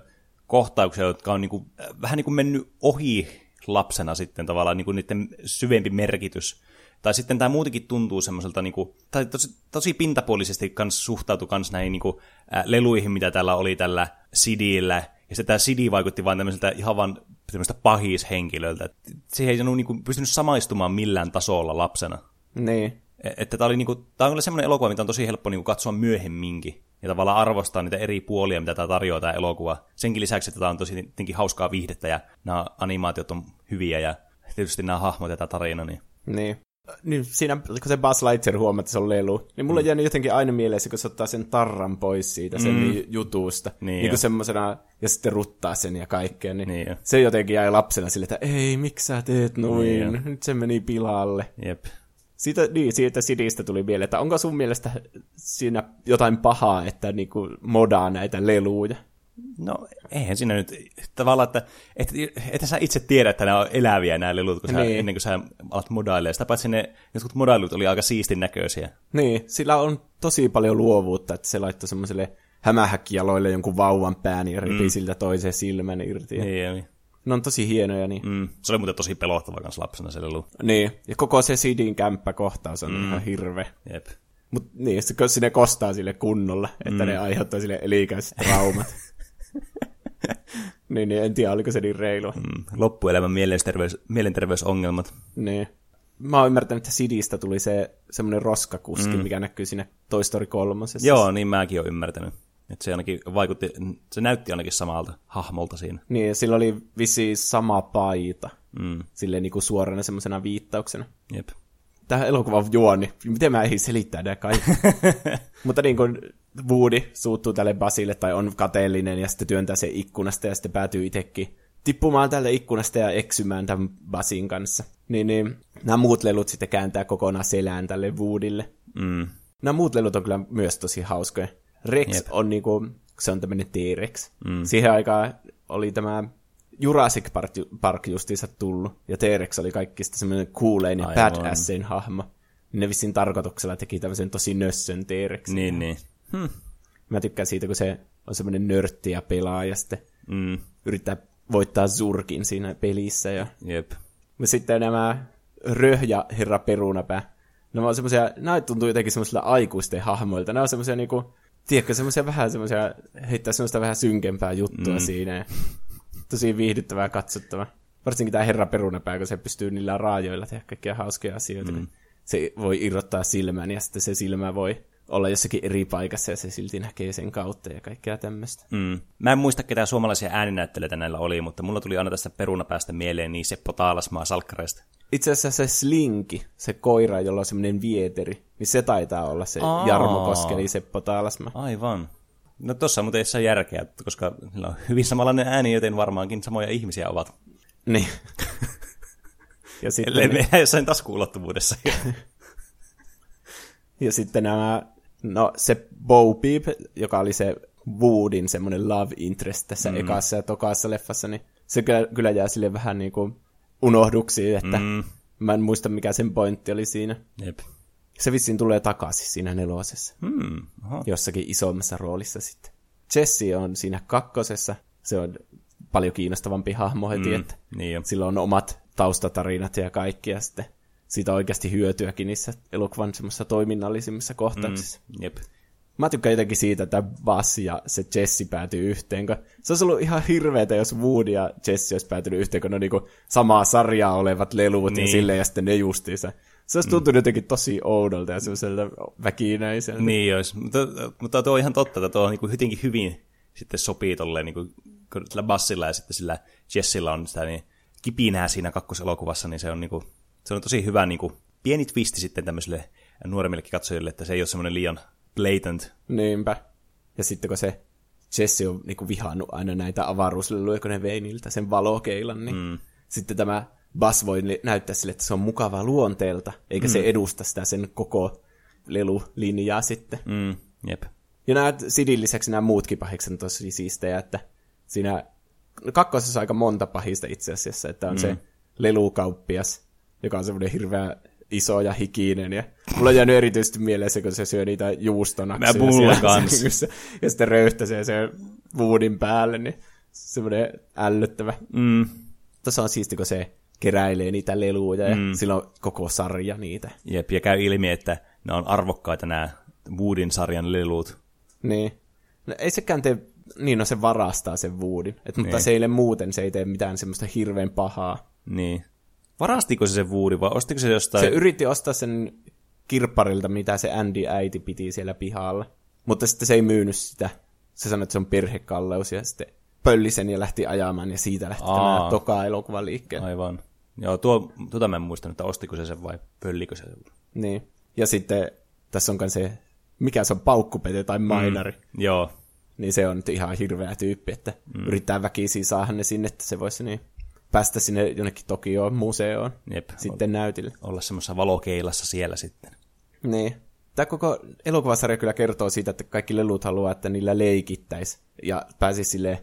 kohtauksia, jotka on niinku, äh, vähän niin kuin mennyt ohi lapsena sitten tavallaan niinku niiden syvempi merkitys. Tai sitten tämä muutenkin tuntuu semmoiselta, niinku, tai tosi, tosi pintapuolisesti kans suhtautui kans näihin niinku, äh, leluihin, mitä täällä oli tällä Sidillä. Ja sitten tämä Sidi vaikutti vain tämmöiseltä ihan vaan tämmöistä pahishenkilöltä. Siihen ei niinku, niinku pystynyt samaistumaan millään tasolla lapsena. Niin. E- Että tämä, oli niinku, tämä on kyllä semmoinen elokuva, mitä on tosi helppo niinku katsoa myöhemminkin. Ja tavallaan arvostaa niitä eri puolia, mitä tämä tarjoaa tämä elokuva. Senkin lisäksi, että tämä on tosi tietenkin hauskaa viihdettä ja nämä animaatiot on hyviä ja tietysti nämä hahmot ja tämä tarina. Niin. Niin. Niin siinä, kun se Buzz Lightyear huomaa, että se on lelu, niin mulla on jäänyt jotenkin aina mieleen se, kun se ottaa sen tarran pois siitä, sen mm. jutusta. Niin niin kuin semmosena, ja sitten ruttaa sen ja kaikkea. Niin, Niin jo. se jotenkin jäi lapsena sille, että ei, miksi sä teet noin? Niin. Nyt se meni pilalle. Jep. Siitä, niin, siitä Sidistä tuli mieleen, että onko sun mielestä siinä jotain pahaa, että niinku modaa näitä leluja? No, eihän siinä nyt tavallaan, että et, et sä itse tiedä, että nämä on eläviä nämä lelut, kun sä, Niin. ennen kuin sä alat modailemaan. Sitä paitsi ne jotkut modailut oli aika siistin näköisiä. Niin, sillä on tosi paljon luovuutta, että se laittoi semmoiselle hämähäkkijaloille jonkun vauvan pään ja ripi mm. siltä toisen silmän irti. Niin. Niin, niin. Ne on tosi hienoja, niin. Mm. Se oli muuten tosi pelottava kanssa lapsena se lelu. Niin, ja koko se Sidin kämppäkohtaus on mm. ihan hirve. Jep. Mutta niin, se, sinne kostaa sille kunnolla, että mm. ne aiheuttaa sille elikäiset traumat. niin, niin, en tiedä, oliko se niin reilua. Mm. Loppuelämän mielenterveys, mielenterveysongelmat. Niin. Mä oon ymmärtänyt, että Sidistä tuli se semmoinen roskakuski, mm. mikä näkyy siinä Toy Story 3. Joo, niin mäkin olen ymmärtänyt. Että se ainakin vaikutti, se näytti ainakin samalta hahmolta siinä. Niin, ja sillä oli vissiin sama paita. Mm. Silleen niin kuin suorana semmoisena viittauksena. Jep. Tähän elokuvan juoni. Miten mä ei selittää nämä kaikki? Mutta niin kuin Woody suuttuu tälle Basille tai on kateellinen ja sitten työntää se ikkunasta ja sitten päätyy itsekin tippumaan tälle ikkunasta ja eksymään tämän Basin kanssa. Niin, niin nämä muut lelut sitten kääntää kokonaan selään tälle Woodylle. Mm. Nämä muut lelut on kyllä myös tosi hauskoja. Rex Jep. On niinku, se on tämmöinen T-Rex. Mm. Siihen aikaan oli tämä Jurassic Park, Park justiinsa tullut, ja T-Rex oli kaikista semmoinen coolein ja badassin hahmo. Ne vissiin tarkoituksella teki tämmöisen tosi nössön T-Rex. Niin, niin. Mä tykkään siitä, kun se on semmoinen nörtti ja pelaa, ja sitten Mm. yrittää voittaa Zurkin siinä pelissä. Ja, Jep. ja sitten nämä Röh ja Herra Perunapää, nämä on semmoisia, nämä tuntuu jotenkin semmoisilla aikuisten hahmoilta. Nämä on semmoisia niinku, tiedätkö, semmoisia vähän semmoisia, heittää semmoista vähän synkempää juttua mm. siinä. Tosi viihdyttävää katsottavaa. Varsinkin tämä Herra Perunapää, kun se pystyy niillä raajoilla tehdä kaikkia hauskoja asioita. Mm. Se voi irrottaa silmän ja sitten se silmä voi olla jossakin eri paikassa ja se silti näkee sen kautta ja kaikkea tämmöistä. Mm. Mä en muista, ketä suomalaisia ääninäyttelijöitä näillä oli, mutta mulla tuli aina tästä perunapäästä mieleen niin Seppo Taalasmaa salkkareista. Itse asiassa se Slinki, se koira, jolla on semmoinen vieteri, niin se taitaa olla se Aa. Jarmo Koskeli Seppo Taalasma. Aivan. No tossa muuten ei saa järkeä, koska niillä on hyvin samanlainen ääni, joten varmaankin samoja ihmisiä ovat. Niin. ja, sitten, Ellei me jossain taskuulottuvuudessa. ja sitten nämä, no se Bo Peep, joka oli se Woodin semmoinen love interest tässä mm. ekassa ja tokassa leffassa, niin se kyllä, kyllä jää sille vähän niin kuin unohduksiin, että mm. mm. mä en muista mikä sen pointti oli siinä. Jep. Se vissiin tulee takaisin siinä nelosessa. Hmm. Aha. jossakin isommassa roolissa sitten. Jesse on siinä kakkosessa. Se on paljon kiinnostavampi hahmo heti, mm, että Niin jo. sillä on omat taustatarinat ja kaikki, ja sitten siitä oikeasti hyötyäkin niissä elokuvan semmoisissa toiminnallisimmissa kohtauksissa. Mm. Jep. Mä tykkään jotenkin siitä, että Bass ja se Jesse päätyy yhteen, kun se olisi ollut ihan hirveetä, jos Woody ja Jesse olisi päätynyt yhteen, kun ne on niinku samaa sarjaa olevat lelut niin. ja silleen, ja sitten ne justiinsa. Se olisi tuntunut mm. jotenkin tosi oudolta ja semmoiselta väkinäiseltä. Niin olisi, mutta, mutta tuo on ihan totta, että tuo on niin jotenkin hyvin sitten sopii tolleen niin kuin, sillä Bassilla ja sitten sillä Jessillä on sitä niin kipinää siinä kakkoselokuvassa, niin se on, niin kuin, se on tosi hyvä niin kuin, pieni twisti sitten tämmöisille nuoremmillekin katsojille, että se ei ole semmoinen liian blatant. Niinpä. Ja sitten kun se Jesse on niinku vihannut aina näitä avaruusleluja, kun ne vei niiltä sen valokeilan, niin mm. sitten tämä Buzz voi näyttää sille, että se on mukava luonteelta, eikä mm. se edusta sitä sen koko lelulinjaa sitten. Mm. Jep. Ja nämä Sidin lisäksi nämä muutkin pahikset on tosi siistejä, että siinä kakkosessa on aika monta pahista itse asiassa, että on mm. se lelukauppias, joka on semmoinen hirveä iso ja hikinen. Ja mulla on jäänyt erityisesti mieleen se, kun se syö niitä juustonaksia. Mä mulla kanssa. Ja sitten röyhtäsee se vuudin päälle, niin semmoinen ällöttävä. Mm. Tuossa on siisti, kun se keräilee niitä leluja ja mm. sillä on koko sarja niitä. Jep, ja käy ilmi, että ne on arvokkaita nämä Woodin sarjan lelut. Niin. No, ei sekään tee, niin no se varastaa sen Woodin, Et, niin. mutta se ei muuten, se ei tee mitään semmoista hirveän pahaa. Niin. Varastiko se se Woody vai ostiko se jostain? Se yritti ostaa sen kirpparilta, mitä se Andy äiti piti siellä pihalla. Mutta sitten se ei myynyt sitä. Se sanoi, että se on perhekalleus ja sitten pölli sen ja lähti ajamaan ja siitä lähti Aa. tämä toka elokuva liikkeelle. Aivan. Joo, tuo, tuota mä en muistanut, että ostiko se sen vai pöllikö se sen. Niin. Ja sitten tässä on se, mikä se on, paukkupete tai mainari. Mm, joo. Niin se on nyt ihan hirveä tyyppi, että mm. yrittää väkisin saada ne sinne, että se voisi niin päästä sinne jonnekin Tokioon museoon Jep. sitten näytille. Olla semmoisessa valokeilassa siellä sitten. Niin. Tämä koko elokuvasarja kyllä kertoo siitä, että kaikki lelut haluaa, että niillä leikittäisi ja pääsisi sille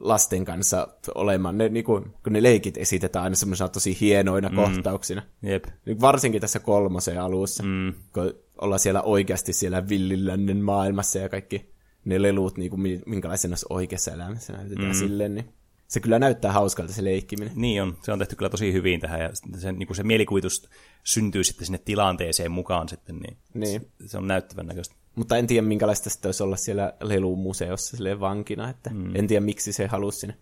lasten kanssa olemaan. Ne, niin kuin, kun ne leikit esitetään aina semmoisena tosi hienoina mm. kohtauksina. Jep. Varsinkin tässä kolmosen alussa, mm. kun ollaan siellä oikeasti siellä villilännen maailmassa ja kaikki ne lelut, niin kuin, minkälaisena oikeassa elämässä näytetään mm. silleen, niin se kyllä näyttää hauskalta se leikkiminen. Niin on, se on tehty kyllä tosi hyvin tähän ja se, niin se mielikuvitus syntyy sitten sinne tilanteeseen mukaan sitten, niin, niin. se on näyttävän näköistä. Mutta en tiedä minkälaista sitä olisi olla siellä lelumuseossa sille vankina, että mm. en tiedä miksi se halusi sinne.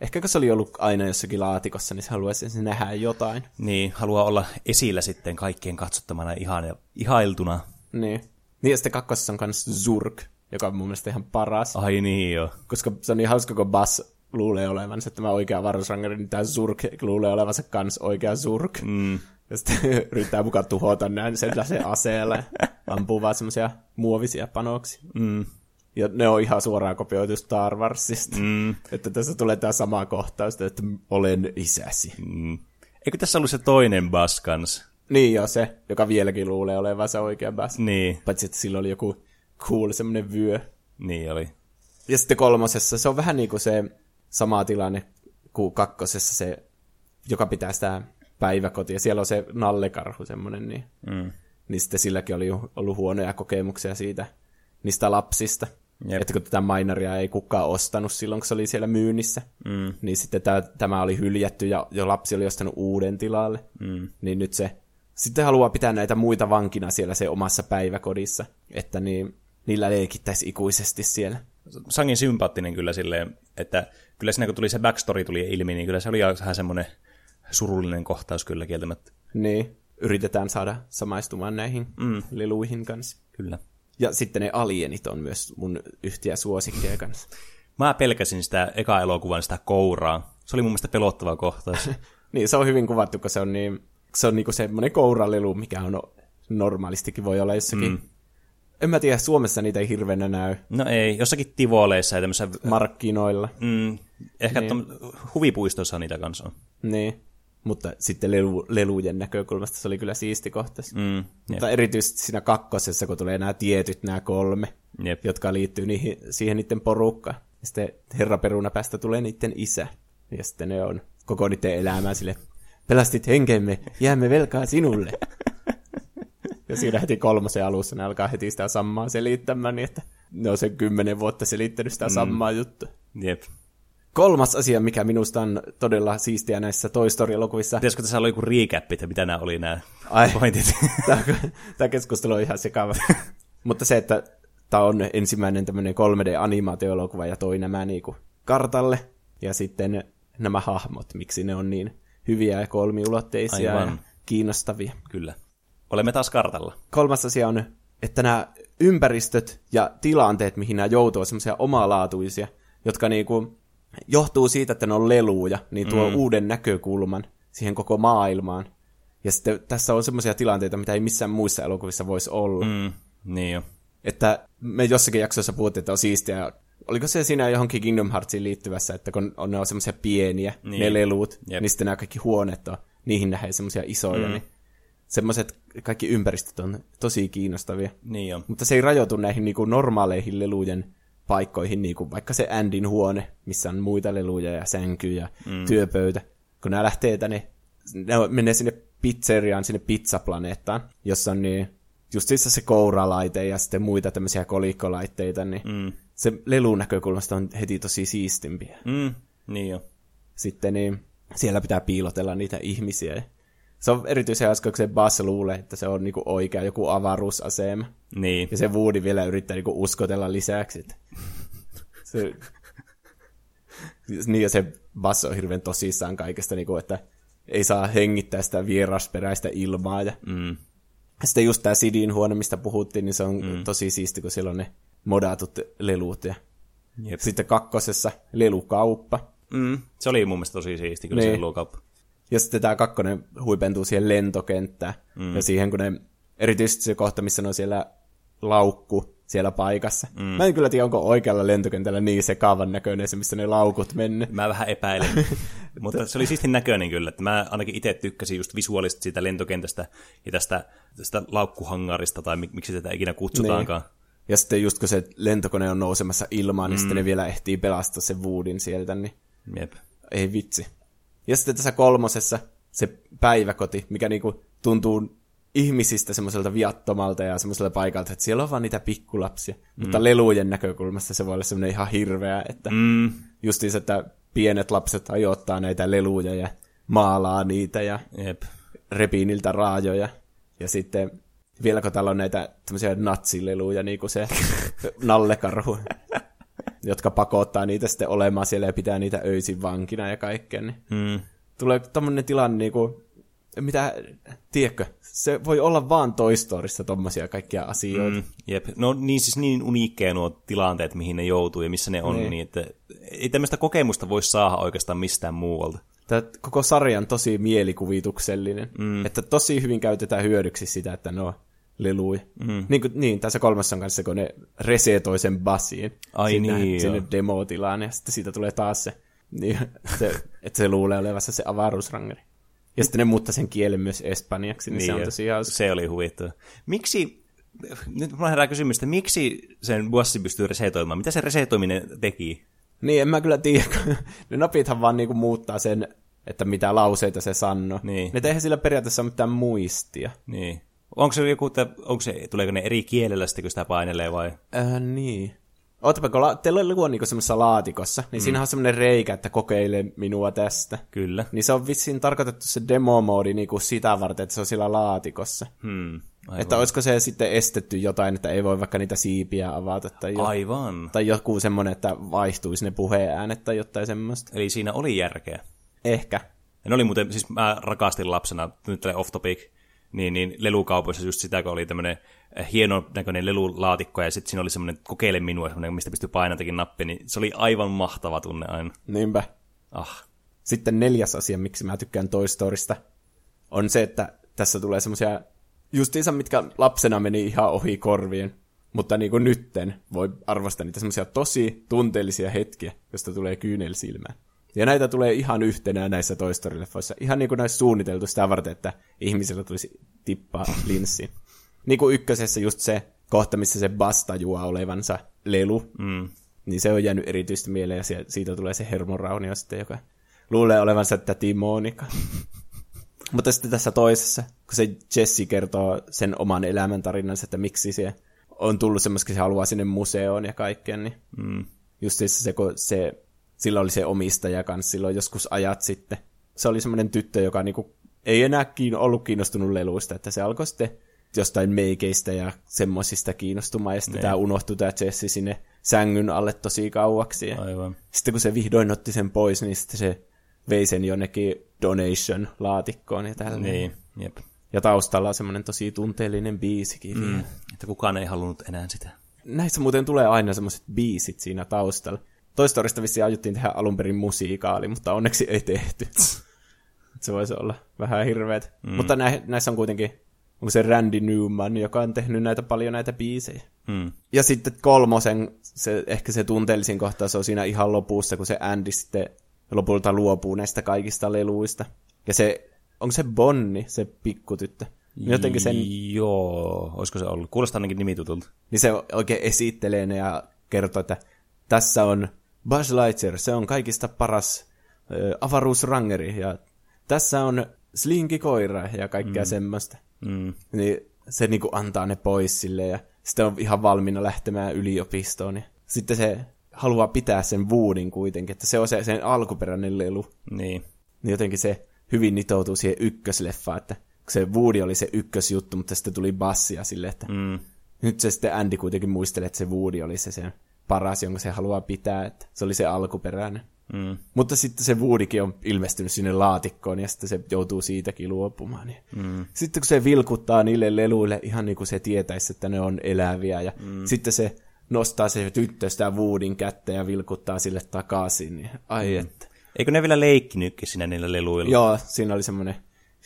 Ehkä kun se oli ollut aina jossakin laatikossa, niin se haluaisi nähdä jotain. Niin, haluaa olla esillä sitten kaikkien katsottamana ihan, ihailtuna. Niin. Niin ja sitten kakkosessa on myös Zurk, joka on mun mielestä ihan paras. Ai niin joo. Koska se on niin hauska, kun Bass luulee olevansa tämä oikea avaruusrangeri, niin tämä Zurk luulee olevansa kans oikea Zurk. Mm. Ja sitten yrittää mukaan tuhota näin sen aseella. Ampuu vaan semmoisia muovisia panoksia. Mm. Ja ne on ihan suoraan kopioitu Star Warsista. Mm. Että tässä tulee tämä sama kohtaus, että olen isäsi. Mm. Eikö tässä ollut se toinen Bas kans? Niin jo, se, joka vieläkin luulee olevansa oikea Bas. Niin. Paitsi, että sillä oli joku cool semmoinen vyö. Niin oli. Ja sitten kolmosessa se on vähän niin kuin se sama tilanne kuin kakkosessa se, joka pitää sitä päiväkotia. Siellä on se nallekarhu semmoinen, niin, mm. niin sitten silläkin oli ollut huonoja kokemuksia siitä, niistä lapsista. Jep. Että kun tätä mainaria ei kukaan ostanut silloin, kun se oli siellä myynnissä, mm. niin sitten tämä, tämä oli hyljätty ja jo lapsi oli ostanut uuden tilalle. Mm. Niin nyt se sitten haluaa pitää näitä muita vankina siellä se omassa päiväkodissa, että niin, niillä leikittäisi ikuisesti siellä. Sangin sympaattinen kyllä silleen, että kyllä siinä kun tuli se backstory tuli ilmi, niin kyllä se oli vähän semmoinen surullinen kohtaus kyllä kieltämättä. Niin, yritetään saada samaistumaan näihin mm. leluihin kanssa. Kyllä. Ja sitten ne alienit on myös mun yhtiä suosikkeja kanssa. Mä pelkäsin sitä eka elokuvan sitä kouraa. Se oli mun mielestä pelottava kohtaus. niin, se on hyvin kuvattu, kun se on niin, se on niinku semmoinen kouralelu, mikä on normaalistikin voi olla jossakin mm en mä tiedä, Suomessa niitä ei hirveänä näy. No ei, jossakin tivoleissa ja tämmöisissä... Markkinoilla. Mm, ehkä niin. huvipuistossa niitä kanssa on. Niin, mutta sitten lelu, lelujen näkökulmasta se oli kyllä siisti kohtaus. Mm, mutta erityisesti siinä kakkosessa, kun tulee nämä tietyt, nämä kolme, jep. jotka liittyy niihin, siihen niiden porukkaan. Ja sitten Herra Perunapäästä tulee niiden isä. Ja sitten ne on koko niiden elämää sille, pelastit henkemme, jäämme velkaa sinulle. Ja siinä heti kolmosen alussa ne alkaa heti sitä samaa selittämään, niin että ne on sen kymmenen vuotta selittänyt sitä mm. samaa juttua. Jep. Kolmas asia, mikä minusta on todella siistiä näissä Toy Story-elokuvissa. Pitäisikö tässä olla joku recap, että mitä nämä oli nämä Ai, pointit? Tämä keskustelu on ihan sekava. Mutta se, että tämä on ensimmäinen tämmöinen 3D-animaatioelokuva ja toi nämä niinku kartalle. Ja sitten nämä hahmot, miksi ne on niin hyviä ja kolmiulotteisia Aivan. ja kiinnostavia. Kyllä. Olemme taas kartalla. Kolmas asia on, että nämä ympäristöt ja tilanteet, mihin nämä joutuu, on semmoisia omalaatuisia, jotka niinku johtuu siitä, että ne on leluja, niin tuo mm. uuden näkökulman siihen koko maailmaan. Ja sitten tässä on semmoisia tilanteita, mitä ei missään muissa elokuvissa voisi olla. Mm. Niin jo. Että me jossakin jaksossa puhuttiin, että on siistiä. Oliko se siinä johonkin Kingdom Heartsiin liittyvässä, että kun on, ne on semmoisia pieniä, niin. Niin. ne lelut, Jep. niin sitten nämä kaikki huoneet on, niihin nähdään semmoisia isoja, mm. niin semmoiset kaikki ympäristöt on tosi kiinnostavia. Niin jo. Mutta se ei rajoitu näihin niinku normaaleihin lelujen paikkoihin, niinku vaikka se Andin huone, missä on muita leluja ja sänkyjä, mm. työpöytä. Kun nämä lähtee tänne, ne menee sinne pizzeriaan, sinne pizzaplaneettaan, jossa on niin justiinsa se kouralaite ja sitten muita tämmöisiä kolikkolaitteita, niin mm. se lelun näkökulmasta on heti tosi siistimpiä. Mm, niin jo. Sitten niin siellä pitää piilotella niitä ihmisiä. Se on erityisen hauska, kun se Buzz luulee, että se on niinku oikea joku avaruusasema. Niin. Ja se Woody vielä yrittää niinku uskotella lisäksi. Että se, niin ja se Buzz on hirveän tosissaan kaikesta, niinku, että ei saa hengittää sitä vierasperäistä ilmaa. Ja Mm. sitten just tämä Sidin huone, mistä puhuttiin, niin se on mm. tosi siisti, kun siellä on ne modatut lelut. Ja Jep. sitten kakkosessa lelukauppa. Mm. Se oli mun mielestä tosi siisti, kyllä Niin. se luokauppa. Ja sitten tämä kakkonen huipentuu siihen lentokenttään. Mm. Ja siihen, kun ne, erityisesti se kohta, missä ne on siellä laukku siellä paikassa. Mm. Mä en kyllä tiedä, onko oikealla lentokentällä niin sekaavan näköinen se, missä ne laukut mennyt. Mä vähän epäilen. Mutta se oli siisti näköinen kyllä, että mä ainakin itse tykkäsin just visuaalisesti siitä lentokentästä ja tästä, tästä laukkuhangarista, tai mik- miksi tätä ikinä kutsutaankaan. Ja sitten just kun se lentokone on nousemassa ilmaan, niin sitten ne vielä ehtii pelastaa sen Woodin sieltä, niin Jep. ei vitsi. Ja sitten tässä kolmosessa se päiväkoti, mikä niinku tuntuu ihmisistä semmoiselta viattomalta ja semmoiselta paikalta, että siellä on vaan niitä pikkulapsia. Mm. Mutta lelujen näkökulmasta se voi olla semmoinen ihan hirveä, että Mm. justiinsa, että pienet lapset ajoittaa näitä leluja ja maalaa niitä ja Jep. repii niiltä raajoja. Ja sitten vielä kun täällä on näitä tämmöisiä natsileluja, niin kuin se nallekarhu, jotka pakottaa niitä sitten olemaan siellä ja pitää niitä öisin vankina ja kaikkea, niin Mm. tulee tämmöinen tilanne, niin kuin, mitä, tiedätkö, se voi olla vaan Toy Storyssa tommosia kaikkia asioita. Mm. Jep. No niin siis niin uniikkeja nuo tilanteet, mihin ne joutuu ja missä ne on, Niin. niin, että ei tämmöistä kokemusta voi saada oikeastaan mistään muualta. Tämä koko sarja on tosi mielikuvituksellinen, mm. että tosi hyvin käytetään hyödyksi sitä, että no leluja. Mm. Niin, kuin, niin, tässä kolmassa on kanssa, kun ne resetoi sen basiin Ai sinne, niin, sinne demotilaan, ja sitten siitä tulee taas se, niin, se että se luulee olevansa se avaruusrangeri. Ja sitten ne muuttaa sen kielen myös espanjaksi, niin, niin se on ja tosi hauska. Se oli huvittava. Miksi, nyt mulla herää kysymys, että miksi sen bussi pystyy resetoimaan? Mitä se resetoiminen teki? Niin, en mä kyllä tiedä, ne napithan vaan niinku muuttaa sen, että mitä lauseita se sanoo. Niin. Ne eihän sillä periaatteessa mitään muistia. Niin. Onko se joku, että onko se, tuleeko ne eri kielellä sitten, kun sitä painelee vai? Äh, niin. Ootapa, kun la- teillä on niinku semmoisessa laatikossa, niin mm. siinä on semmoinen reikä, että kokeile minua tästä. Kyllä. Niin se on vissiin tarkoitettu se demo-moodi niinku sitä varten, että se on siellä laatikossa. Hmm. Aivan. Että olisiko se sitten estetty jotain, että ei voi vaikka niitä siipiä avata tai, jo, Aivan. tai joku semmoinen, että vaihtuisi ne puheäänet tai jotain semmoista. Eli siinä oli järkeä. Ehkä. Ja ne oli muuten, siis mä rakastin lapsena, nyt tälle off topic, niin, niin lelukaupoissa just sitä, kun oli tämmöinen hieno näköinen lelulaatikko, ja sitten siinä oli semmoinen kokeile minua, semmoinen, mistä pystyi painatakin nappi, niin se oli aivan mahtava tunne aina. Niinpä. Ah, Sitten neljäs asia, miksi mä tykkään Toy Storysta, on se, että tässä tulee semmoisia justiinsa, mitkä lapsena meni ihan ohi korvien, mutta niin kuin nytten voi arvostaa niitä semmoisia tosi tunteellisia hetkiä, josta tulee kyynel silmään. Ja näitä tulee ihan yhtenä näissä Toy Story-leffoissa. Ihan niin kuin näissä suunniteltu sitä varten, että ihmisellä tulisi tippaa linssiin. Niin kuin ykkösessä just se kohta, missä se Buzz tajuaa olevansa lelu. Mm. Niin se on jäänyt erityisesti mieleen ja siitä tulee se hermoraunio sitten, joka luulee olevansa täti Monika. Mutta sitten tässä toisessa, kun se Jesse kertoo sen oman elämäntarinansa, että miksi se on tullut semmoista, se haluaa sinne museoon ja kaikkeen, niin mm. just se, kun se, sillä oli se omistaja kanssa silloin joskus ajat sitten. Se oli semmoinen tyttö, joka niinku ei enää kiin, ollut kiinnostunut leluista, että se alkoi sitten jostain meikeistä ja semmoisista kiinnostumaan, ja sitten Niin. tämä unohtui tämä Jesse sinne sängyn alle tosi kauaksi. Ja Aivan. sitten kun se vihdoin otti sen pois, niin sitten se vei sen jonnekin donation-laatikkoon ja tällainen. Niin, jep. Ja taustalla on semmoinen tosi tunteellinen biisikin. Mm. Että kukaan ei halunnut enää sitä. Näissä muuten tulee aina semmoiset biisit siinä taustalla. Toy Storysta vissiin aiottiin tehdä alun perin musiikaali, mutta onneksi ei tehty. se voisi olla vähän hirveet. Mm. Mutta nä- näissä on kuitenkin onko se Randy Newman, joka on tehnyt näitä paljon näitä biisejä. Hmm. Ja sitten kolmosen, se, ehkä se tunteellisin kohtaus on siinä ihan lopussa, kun se Andy sitten lopulta luopuu näistä kaikista leluista. Ja se, onko se Bonni, se pikkutyttö? Niin Jotenkin sen, Joo, olisiko se ollut? Kuulostaa ainakin nimitutulta. niin se oikein esittelee ne ja kertoo, että tässä on Buzz Lightyear, se on kaikista paras ö, avaruusrangeri, ja tässä on Slinky koira ja kaikkea mm. semmoista. Mm. Niin se niinku antaa ne pois sille ja sitten on ihan valmiina lähtemään yliopistoon. Ja sitten se haluaa pitää sen Woodin kuitenkin, että se on se, sen alkuperäinen lelu. Niin. Niin jotenkin se hyvin nitoutuu siihen ykkösleffaan, että se Woody oli se ykkösjuttu, mutta sitten tuli bassia sille, että Mm. nyt se sitten Andy kuitenkin muistelee, että se Woody oli se sen paras, jonka se haluaa pitää, että se oli se alkuperäinen. Mm. Mutta sitten se Woodykin on ilmestynyt sinne laatikkoon ja sitten se joutuu siitäkin luopumaan. Ja mm. Sitten kun se vilkuttaa niille leluille ihan niin kuin se tietäisi, että ne on eläviä ja mm. sitten se nostaa se tyttö sitä Woodin kättä ja vilkuttaa sille takaisin. Niin, ai mm. että. Eikö ne vielä leikkinytkin siinä niillä leluilla? Joo, siinä oli semmoinen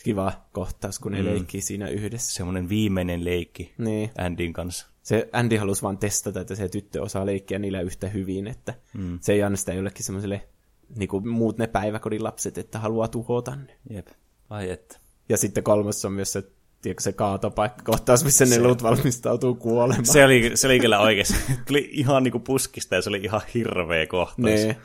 kiva kohtaus, kun ne mm. leikkii siinä yhdessä. Semmoinen viimeinen leikki Niin. Andin kanssa. Se Andy halusi vaan testata, että se tyttö osaa leikkiä niillä yhtä hyvin, että mm. se ei anna sitä jollekin semmoiselle, niin kuin muut ne päiväkodin lapset, että haluaa tuhota ne. Jep. Ai että. Ja sitten kolmas on myös se, tiedätkö, se kaatopaikka-kohtaus, missä ne lut valmistautuu kuolemaan. Se oli, se oli kyllä oikeasti. Tuli ihan niinku puskista ja se oli ihan hirveä kohtaus. Ne.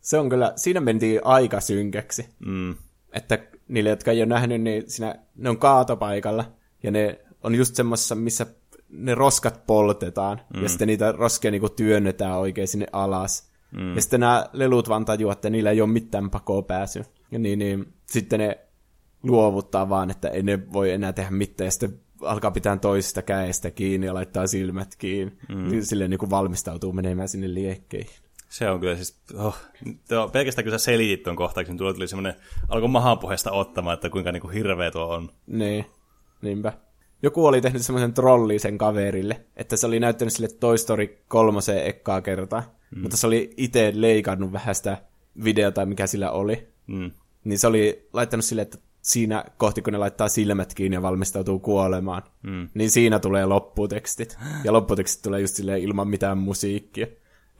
Se on kyllä, siinä mentiin aika synkäksi. Mm. Että niille, jotka ei ole nähnyt, niin siinä, ne on kaatopaikalla. Ja ne on just semmoisessa, missä ne roskat poltetaan. Mm. Ja sitten niitä roskia niinku työnnetään oikein sinne alas. Mm. Ja sitten nämä lelut vaan tajuaa, että niillä ei ole mitään pakoa pääsy. Ja niin, niin sitten ne luovuttaa vaan, että ei ne voi enää tehdä mitään. Ja sitten alkaa pitää toisesta käestä kiinni ja laittaa silmät kiinni. Mm. Niin silleen niin kuin valmistautuu menemään sinne liekkeihin. Se on kyllä siis, oh, tuo, pelkästään kun sä selitit tuon kohtauksen, niin tuolla tuli semmoinen, alkoi mahanpohjasta ottamaan, että kuinka niinku hirveä tuo on. Niin, niinpä. Joku oli tehnyt semmoisen trolli sen kaverille, että se oli näyttänyt sille Toy Story kolmoseen ekkaa kertaa, mm. mutta se oli itse leikannut vähän sitä videota, mikä sillä oli. Mm. Niin se oli laittanut sille, että siinä kohti, kun ne laittaa silmät kiinni ja valmistautuu kuolemaan, mm. niin siinä tulee lopputekstit. Ja lopputekstit tulee just silleen ilman mitään musiikkia.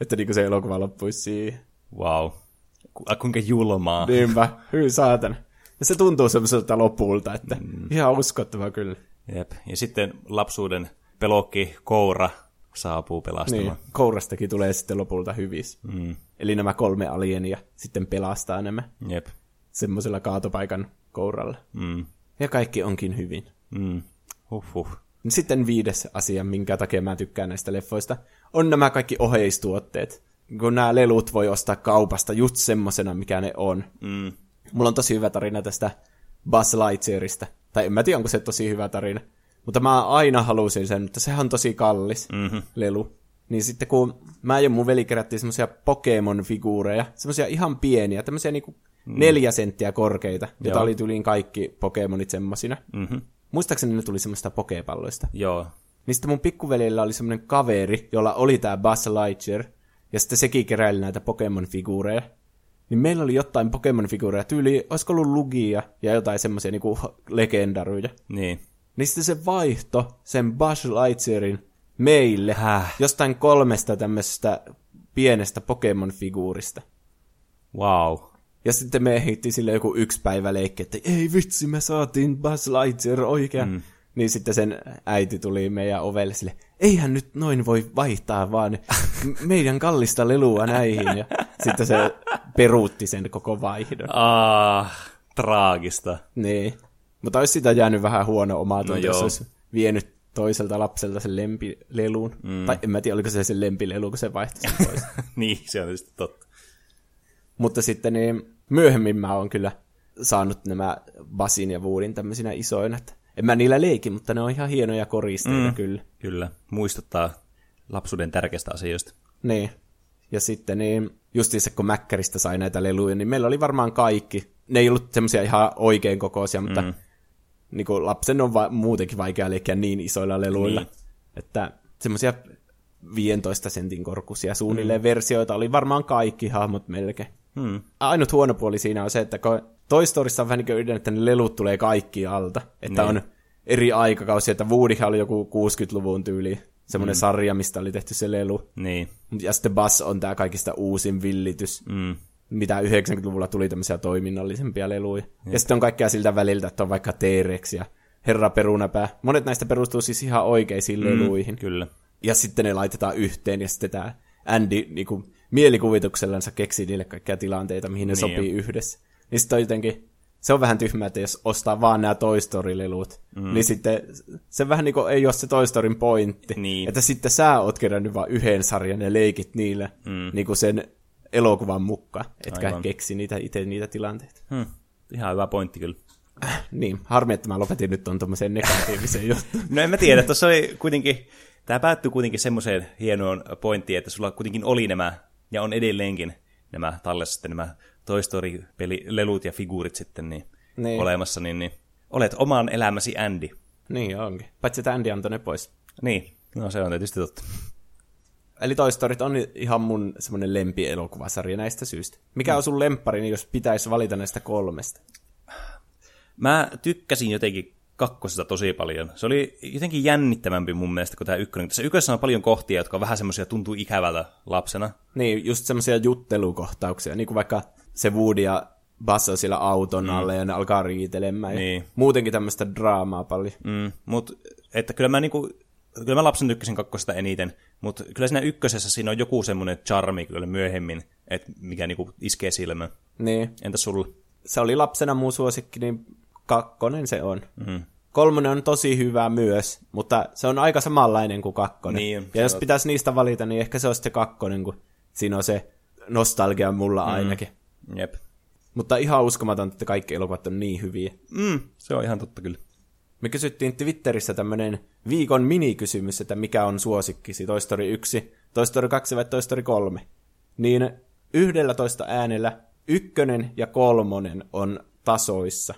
Että niinku se elokuva loppuisi siihen. Wow. Ku, kuinka julmaa. Niinpä, hyi saatana. Ja se tuntuu semmoiselta lopulta, että mm. ihan uskottava kyllä. Jep. Ja sitten lapsuuden pelokki Koura saapuu pelastamaan. Niin, kourastakin tulee sitten lopulta hyvis. Mm. Eli nämä kolme alienia sitten pelastaa nämä Jep. semmoisella kaatopaikan kouralla. Mm. Ja kaikki onkin hyvin. Mm. Huhhuh. Sitten viides asia, minkä takia mä tykkään näistä leffoista, on nämä kaikki oheistuotteet. Kun nämä lelut voi ostaa kaupasta just semmosena, mikä ne on. Mm. Mulla on tosi hyvä tarina tästä Buzz Lightyearista. Tai en mä tiedä, onko se tosi hyvä tarina. Mutta mä aina halusin sen, mutta sehän on tosi kallis Mm-hmm. lelu. Niin sitten kun mä ja mun veli kerättiin semmosia Pokemon-figuureja, semmosia ihan pieniä, tämmöisiä niinku neljä senttiä korkeita, jota Joo. oli tyliin kaikki Pokemonit semmosina. Mm-hmm. Muistaakseni ne tuli semmoista pokepalloista. Joo. Niin sitten mun pikkuveljellä oli semmoinen kaveri, jolla oli tää Buzz Lightyear, ja sitten sekin keräili näitä Pokemon-figuureja. Niin meillä oli jotain Pokemon-figuureja, tyyli, olisiko ollut Lugia ja jotain semmoisia niinku legendaryjä. Niin. Niin sitten se vaihto sen Buzz Lightyearin meille Häh? jostain kolmesta tämmöisestä pienestä Pokemon-figuurista. Wow. Ja sitten me ehdittiin sille joku yksi päivä leikki, että ei vitsi, me saatiin Buzz Lightyear oikein. Mm. Niin sitten sen äiti tuli meidän ovelle sille, eihän nyt noin voi vaihtaa vaan meidän kallista lelua näihin. Ja sitten se peruutti sen koko vaihdon. Ah, traagista. Niin. Mutta olisi sitä jäänyt vähän huono omaa no jos olisi vienyt toiselta lapselta sen lempileluun. Mm. Tai en mä tiedä, oliko se sen lempilelu, kun se vaihtoi sen pois. niin, se on tietysti totta. Mutta sitten niin, myöhemmin mä oon kyllä saanut nämä Basin ja Woodin tämmöisinä isoina. Että En mä niillä leiki, mutta ne on ihan hienoja koristeita mm. kyllä. Kyllä, muistuttaa lapsuuden tärkeistä asioista. Niin. Ja sitten niin, justiinsa kun Mäkkäristä sai näitä leluja, niin meillä oli varmaan kaikki. Ne ei ollut semmoisia ihan oikein kokoisia, mutta mm. niin kuin lapsen on va- muutenkin vaikea leikkiä niin isoilla leluilla. Niin. Että semmoisia 15 sentin korkuisia suunnilleen mm. versioita oli varmaan kaikki hahmot melkein. Mm. Ainut huono puoli siinä on se, että kun Toy Storyssa on vähän niin kuin että ne lelut tulee kaikki alta. Että niin. on eri aikakausia, että Woodyhan oli joku 60-luvun tyyli semmoinen mm. sarja, mistä oli tehty se lelu. Niin. Ja sitten Buzz on tämä kaikista uusin villitys. Mm. Mitä 90-luvulla tuli tämmöisiä toiminnallisempia leluja. Mm. Ja sitten on kaikkea siltä väliltä, että on vaikka T-Rex ja Herra Perunapää. Monet näistä perustuu siis ihan oikeisiin mm, leluihin. Kyllä. Ja sitten ne laitetaan yhteen ja sitten tämä Andy niin kuin, mielikuvituksellansa keksii niille kaikkia tilanteita, mihin ne niin sopii jo. yhdessä. Niin sitten on jotenkin se on vähän tyhmää, että jos ostaa vaan nämä Toy Story-lelut, mm. niin sitten se vähän niin kuin ei ole se Toy Storyn pointti. Niin. Että sitten sä oot kerännyt vaan yhden sarjan ja leikit niillä mm. niin kuin sen elokuvan mukaan, etkä Aivan. keksi niitä, itse niitä tilanteita. Hmm. Ihan hyvä pointti kyllä. Äh, niin, harmi, että mä lopetin nyt tuon tuommoisen negatiivisen jutun. no en mä tiedä, tuossa oli kuitenkin, tämä päättyi kuitenkin semmoiseen hienoon pointtiin, että sulla kuitenkin oli nämä, ja on edelleenkin nämä tallessa sitten nämä Toy Story-lelut ja figuurit sitten niin niin. olemassa, niin, niin olet oman elämäsi Andy. Niin onkin. Paitsi että Andy antoi ne pois. Niin, no se on tietysti totta. Eli Toy Storyt on ihan mun semmoinen lempielokuvasarja näistä syistä. Mikä on sun lemppari, niin jos pitäisi valita näistä kolmesta? Mä tykkäsin jotenkin kakkosesta tosi paljon. Se oli jotenkin jännittävämpi mun mielestä kuin tämä ykkönen. Tässä ykkössä on paljon kohtia, jotka on vähän semmoisia tuntuu ikävältä lapsena. Niin, just semmoisia juttelukohtauksia, niin kuin vaikka se Woody ja on siellä auton mm. alle ja ne alkaa riitelemään. Niin. Ja muutenkin tämmöistä draamaa paljon. Mm, mutta että kyllä mä niinku, kyllä mä lapsen tykkäsin kakkosesta eniten, mutta kyllä siinä ykkösessä siinä on joku semmoinen charmi kyllä myöhemmin, että mikä niinku iskee silmään. Niin. Entä sulla? Se oli lapsena muu suosikki, niin kakkonen se on. Mm. Kolmonen on tosi hyvä myös, mutta se on aika samanlainen kuin kakkonen. Niin, ja jos on... pitäisi niistä valita, niin ehkä se olisi se kakkonen, kun siinä on se nostalgia mulla mm. Jep. Mutta ihan uskomatonta, että kaikki elokuvat on niin hyviä. Mm, se on ihan totta kyllä. Me kysyttiin Twitterissä tämmönen viikon minikysymys, että mikä on suosikkisi, Toy Story 1, Toy Story 2 vai Toy Story 3. Niin 11 äänellä ykkönen ja kolmonen on tasoissa.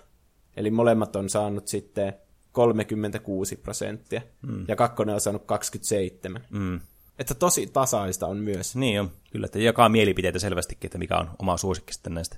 Eli molemmat on saanut sitten 36 prosenttia, mm. ja kakkonen on saanut 27. Mm. Että tosi tasaista on myös. Niin on, kyllä, että jakaa mielipiteitä selvästikin, että mikä on oma suosikki sitten näistä.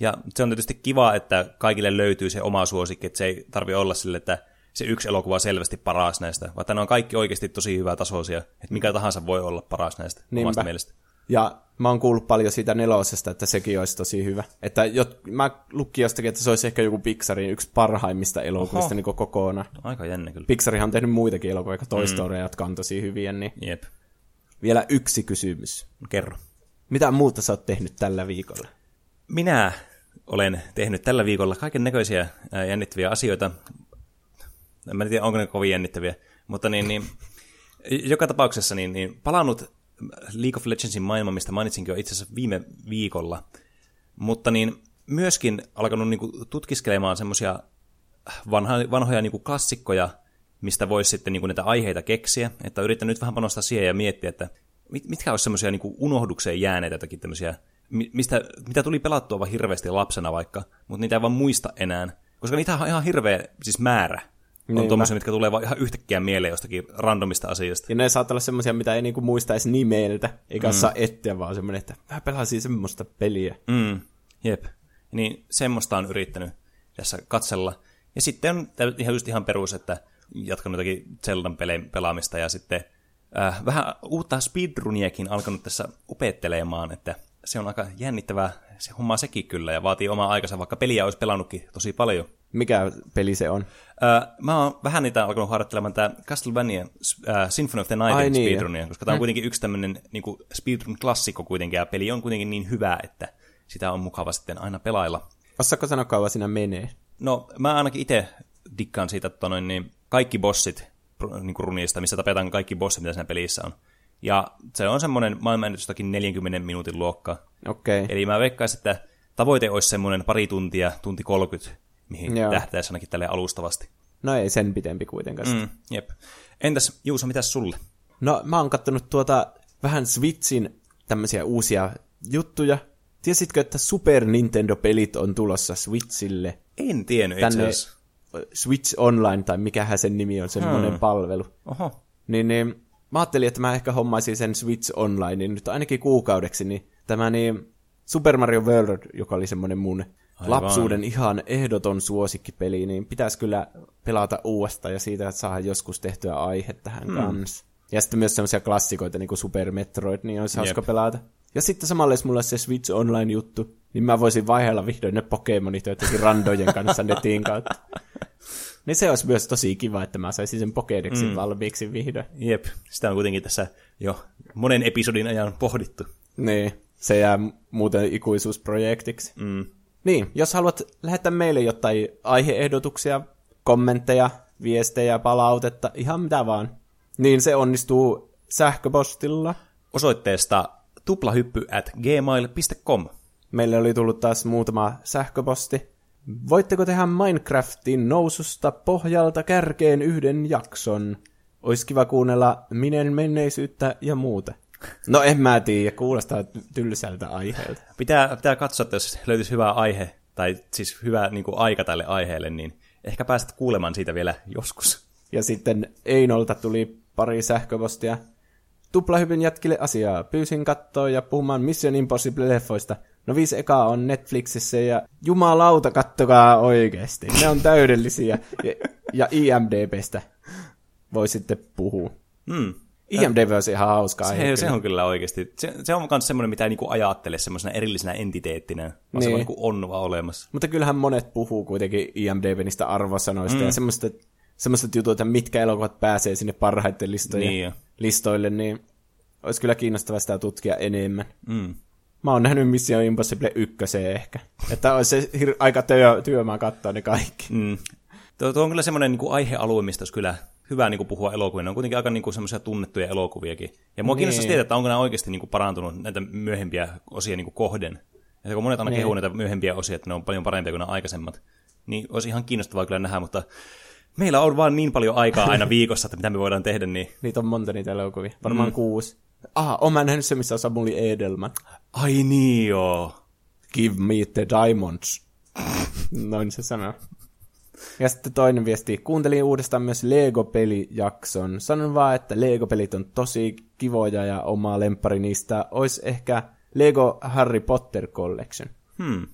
Ja se on tietysti kiva, että kaikille löytyy se oma suosikki, että se ei tarvi olla sille, että se yksi elokuva on selvästi paras näistä, vaan ne on kaikki oikeasti tosi hyvää tasoisia, että mikä tahansa voi olla paras näistä Niinpä. omasta mielestä. Ja mä oon kuullut paljon siitä nelosesta, että sekin olisi tosi hyvä. Että jot, mä lukkin jostakin, että se olisi ehkä joku Pixarin yksi parhaimmista elokuvista niin kokonaan. Aika jännä kyllä. Pixarihan on tehnyt muitakin elokuvia, Toy mm. Story, mm. jotka on tosi hyviä. Niin... Jep. Vielä yksi kysymys. Kerro. Mitä muuta sä oot tehnyt tällä viikolla? Minä olen tehnyt tällä viikolla kaiken näköisiä jännittäviä asioita. En tiedä, onko ne kovin jännittäviä, mutta niin, niin, joka tapauksessa niin, niin palannut League of Legendsin maailma, mistä mainitsinkin jo itse asiassa viime viikolla, mutta niin myöskin alkanut niin kuin, tutkiskelemaan semmoisia vanha, vanhoja niin kuin klassikkoja, mistä voisi sitten niin kuin, näitä aiheita keksiä, että yritän nyt vähän panostaa siihen ja miettiä, että mit, mitkä olisi semmoisia niin unohdukseen jääneitä jotakin tämmöisiä mistä, mitä tuli pelattua vaan hirveästi lapsena vaikka, mutta niitä ei vaan muista enää. Koska niitä on ihan hirveä siis määrä. On niin, tuommoisia, mitkä tulee vaan ihan yhtäkkiä mieleen jostakin randomista asiasta. Ja ne saattaa olla semmoisia, mitä ei niinku muista edes nimeltä, eikä mm. saa etsiä, vaan semmoinen, että mä pelasin semmoista peliä. Mm. Jep. Niin semmoista on yrittänyt tässä katsella. Ja sitten on ihan just ihan perus, että jatkanut jotakin Zeldan pelaamista ja sitten äh, vähän uutta speedruniakin alkanut tässä opettelemaan, että se on aika jännittävää se homma sekin kyllä, ja vaatii omaa aikansa, vaikka peliä olisi pelannutkin tosi paljon. Mikä peli se on? Öö, mä oon vähän niitä alkanut harjoittelemaan tämä Castlevania uh, Symphony of the Night Ai, niin, speedrunia, koska tämä on kuitenkin yksi tämmöinen niin speedrun-klassikko kuitenkin, ja peli on kuitenkin niin hyvä, että sitä on mukava sitten aina pelailla. Osaatko sanoa kauan siinä menee? No, mä ainakin itse dikkaan siitä, että noin, niin kaikki bossit niin runista, missä tapetaan kaikki bossit, mitä siinä pelissä on ja se on semmoinen maailmanennätystäkin 40 minuutin luokka. Okay. Eli mä veikkaisin, että tavoite olisi semmoinen pari tuntia, tunti 30, mihin Joo. tähtäisi ainakin tälle alustavasti. No ei sen pitempi kuitenkaan. Mm. Jep. Entäs Juuso, mitäs sulle? No mä oon kattonut tuota vähän Switchin tämmöisiä uusia juttuja. Tiesitkö, että Super Nintendo-pelit on tulossa Switchille? En tiennyt itse Tänne asiassa. Switch Online, tai mikähän sen nimi on, semmoinen Hmm. palvelu. Oho. Niin, niin mä ajattelin, että mä ehkä hommaisin sen Switch Online niin nyt ainakin kuukaudeksi, niin tämä niin Super Mario World, joka oli semmoinen mun Aivan. lapsuuden ihan ehdoton suosikkipeli, niin pitäisi kyllä pelata uudestaan ja siitä saada joskus tehtyä aihe tähän hmm. kanssa. Ja sitten myös semmoisia klassikoita, niin kuin Super Metroid, niin olisi hauska Jep. pelata. Ja sitten samalla, jos mulla se Switch Online-juttu, niin mä voisin vaihdella vihdoin ne Pokemonit jotenkin randojen kanssa netin kautta. Niin se olisi myös tosi kiva, että mä saisin sen Pokédexin mm. valmiiksi vihdoin. Jep, sitä on kuitenkin tässä jo monen episodin ajan pohdittu. Niin, se jää muuten ikuisuusprojektiksi. Mm. Niin, jos haluat lähettää meille jotain aiheehdotuksia, kommentteja, viestejä, palautetta, ihan mitä vaan, niin se onnistuu sähköpostilla. Osoitteesta tuplahyppy at gmail.com. Meille oli tullut taas muutama sähköposti. Voitteko tehdä Minecraftin noususta pohjalta kärkeen yhden jakson? Ois kiva kuunnella minen menneisyyttä ja muuta. No en mä tiedä, kuulostaa ty- tylsältä aiheelta. Pitää, pitää katsoa, että jos löytyisi hyvä aihe, tai siis hyvä niin kuin aika tälle aiheelle, niin ehkä pääset kuulemaan siitä vielä joskus. Ja sitten Einolta tuli pari sähköpostia. Tuplahypyn jätkille asiaa. Pyysin kattoa ja puhumaan Mission Impossible-leffoista. No viisi ekaa on Netflixissä ja jumalauta, kattokaa oikeesti. Ne on täydellisiä. Ja, ja IMDBstä voi sitten puhua. Hmm. IMDB on ihan hauska aihe. Se, se on kyllä oikeasti. Se, se on myös semmoinen, mitä ei niinku ajattele semmoisena erillisenä entiteettinä, vaan Niin. se niinku on vaan olemassa. Mutta kyllähän monet puhuu kuitenkin IMDB niistä arvosanoista mm. ja semmoista, semmoista jutuita, mitkä elokuvat pääsee sinne parhaiten listojen, Niin listoille, niin olisi kyllä kiinnostavaa sitä tutkia enemmän. Mm. Mä oon nähnyt Mission Impossible 1 ehkä. Että olisi se hir- aika työ, työmaa katsoa ne kaikki. Mm. Tuo, tuo on kyllä semmoinen niin aihealue, mistä olisi kyllä hyvä niin kuin puhua elokuvia. Ne on kuitenkin aika niin kuin semmoisia tunnettuja elokuviakin. Ja mua Niin. kiinnostaisi tietää, että onko nämä oikeasti niin kuin parantunut näitä myöhempiä osia niin kuin kohden. Että kun monet aina Niin. kehuu näitä myöhempiä osia, että ne on paljon parempia kuin nämä aikaisemmat, niin olisi ihan kiinnostavaa kyllä nähdä, mutta meillä on vaan niin paljon aikaa aina viikossa, että mitä me voidaan tehdä, niin Niitä on monta niitä elokuvia. Varmaan mm. kuusi. Ah, oon mä nähnyt se, missä on Samuli Edelman. Ai niin joo. Give me the diamonds. Noin se sanoo. Ja sitten toinen viesti. Kuuntelin uudestaan myös Lego-pelijakson. Sanon vaan, että Lego-pelit on tosi kivoja ja oma lempari niistä olisi ehkä Lego Harry Potter Collection. Hmm.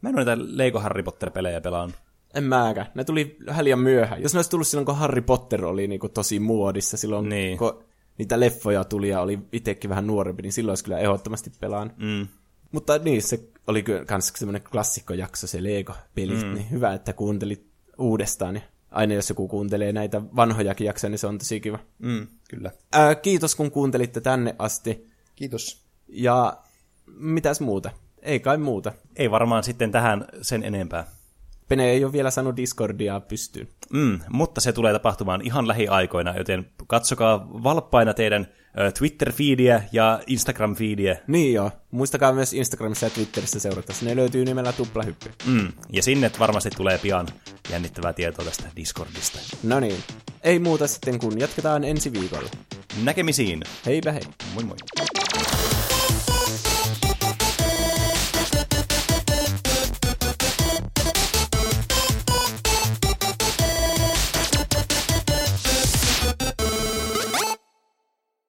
Mä en ole näitä Lego Harry Potter-pelejä pelannut. En mäkään. Ne tuli vähän liian myöhään. Jos ne olisi tullut silloin, kun Harry Potter oli niin kuin tosi muodissa, silloin Niin. kun niitä leffoja tuli ja oli itsekin vähän nuorempi, niin silloin olisi kyllä ehdottomasti pelannut. Mm. Mutta niin, se oli kyllä kans semmoinen klassikkojakso, se Lego-pelit, mm. niin hyvä, että kuuntelit uudestaan. Ja aina jos joku kuuntelee näitä vanhojakin jaksoja, niin se on tosi kiva. Mm, kyllä. Ää, kiitos, kun kuuntelitte tänne asti. Kiitos. Ja mitäs muuta? Ei kai muuta. Ei varmaan sitten tähän sen enempää. Pene ei ole vielä saanut Discordia pystyyn. Mm, mutta se tulee tapahtumaan ihan lähiaikoina, joten katsokaa valppaina teidän ö, Twitter-feediä ja Instagram-feediä. Niin joo. Muistakaa myös Instagramissa ja Twitterissä seurata. Ne löytyy nimellä tuplahyppy. Mm, ja sinne varmasti tulee pian jännittävää tietoa tästä Discordista. No niin. Ei muuta sitten, kun jatketaan ensi viikolla. Näkemisiin. Heipä hei. Moi moi.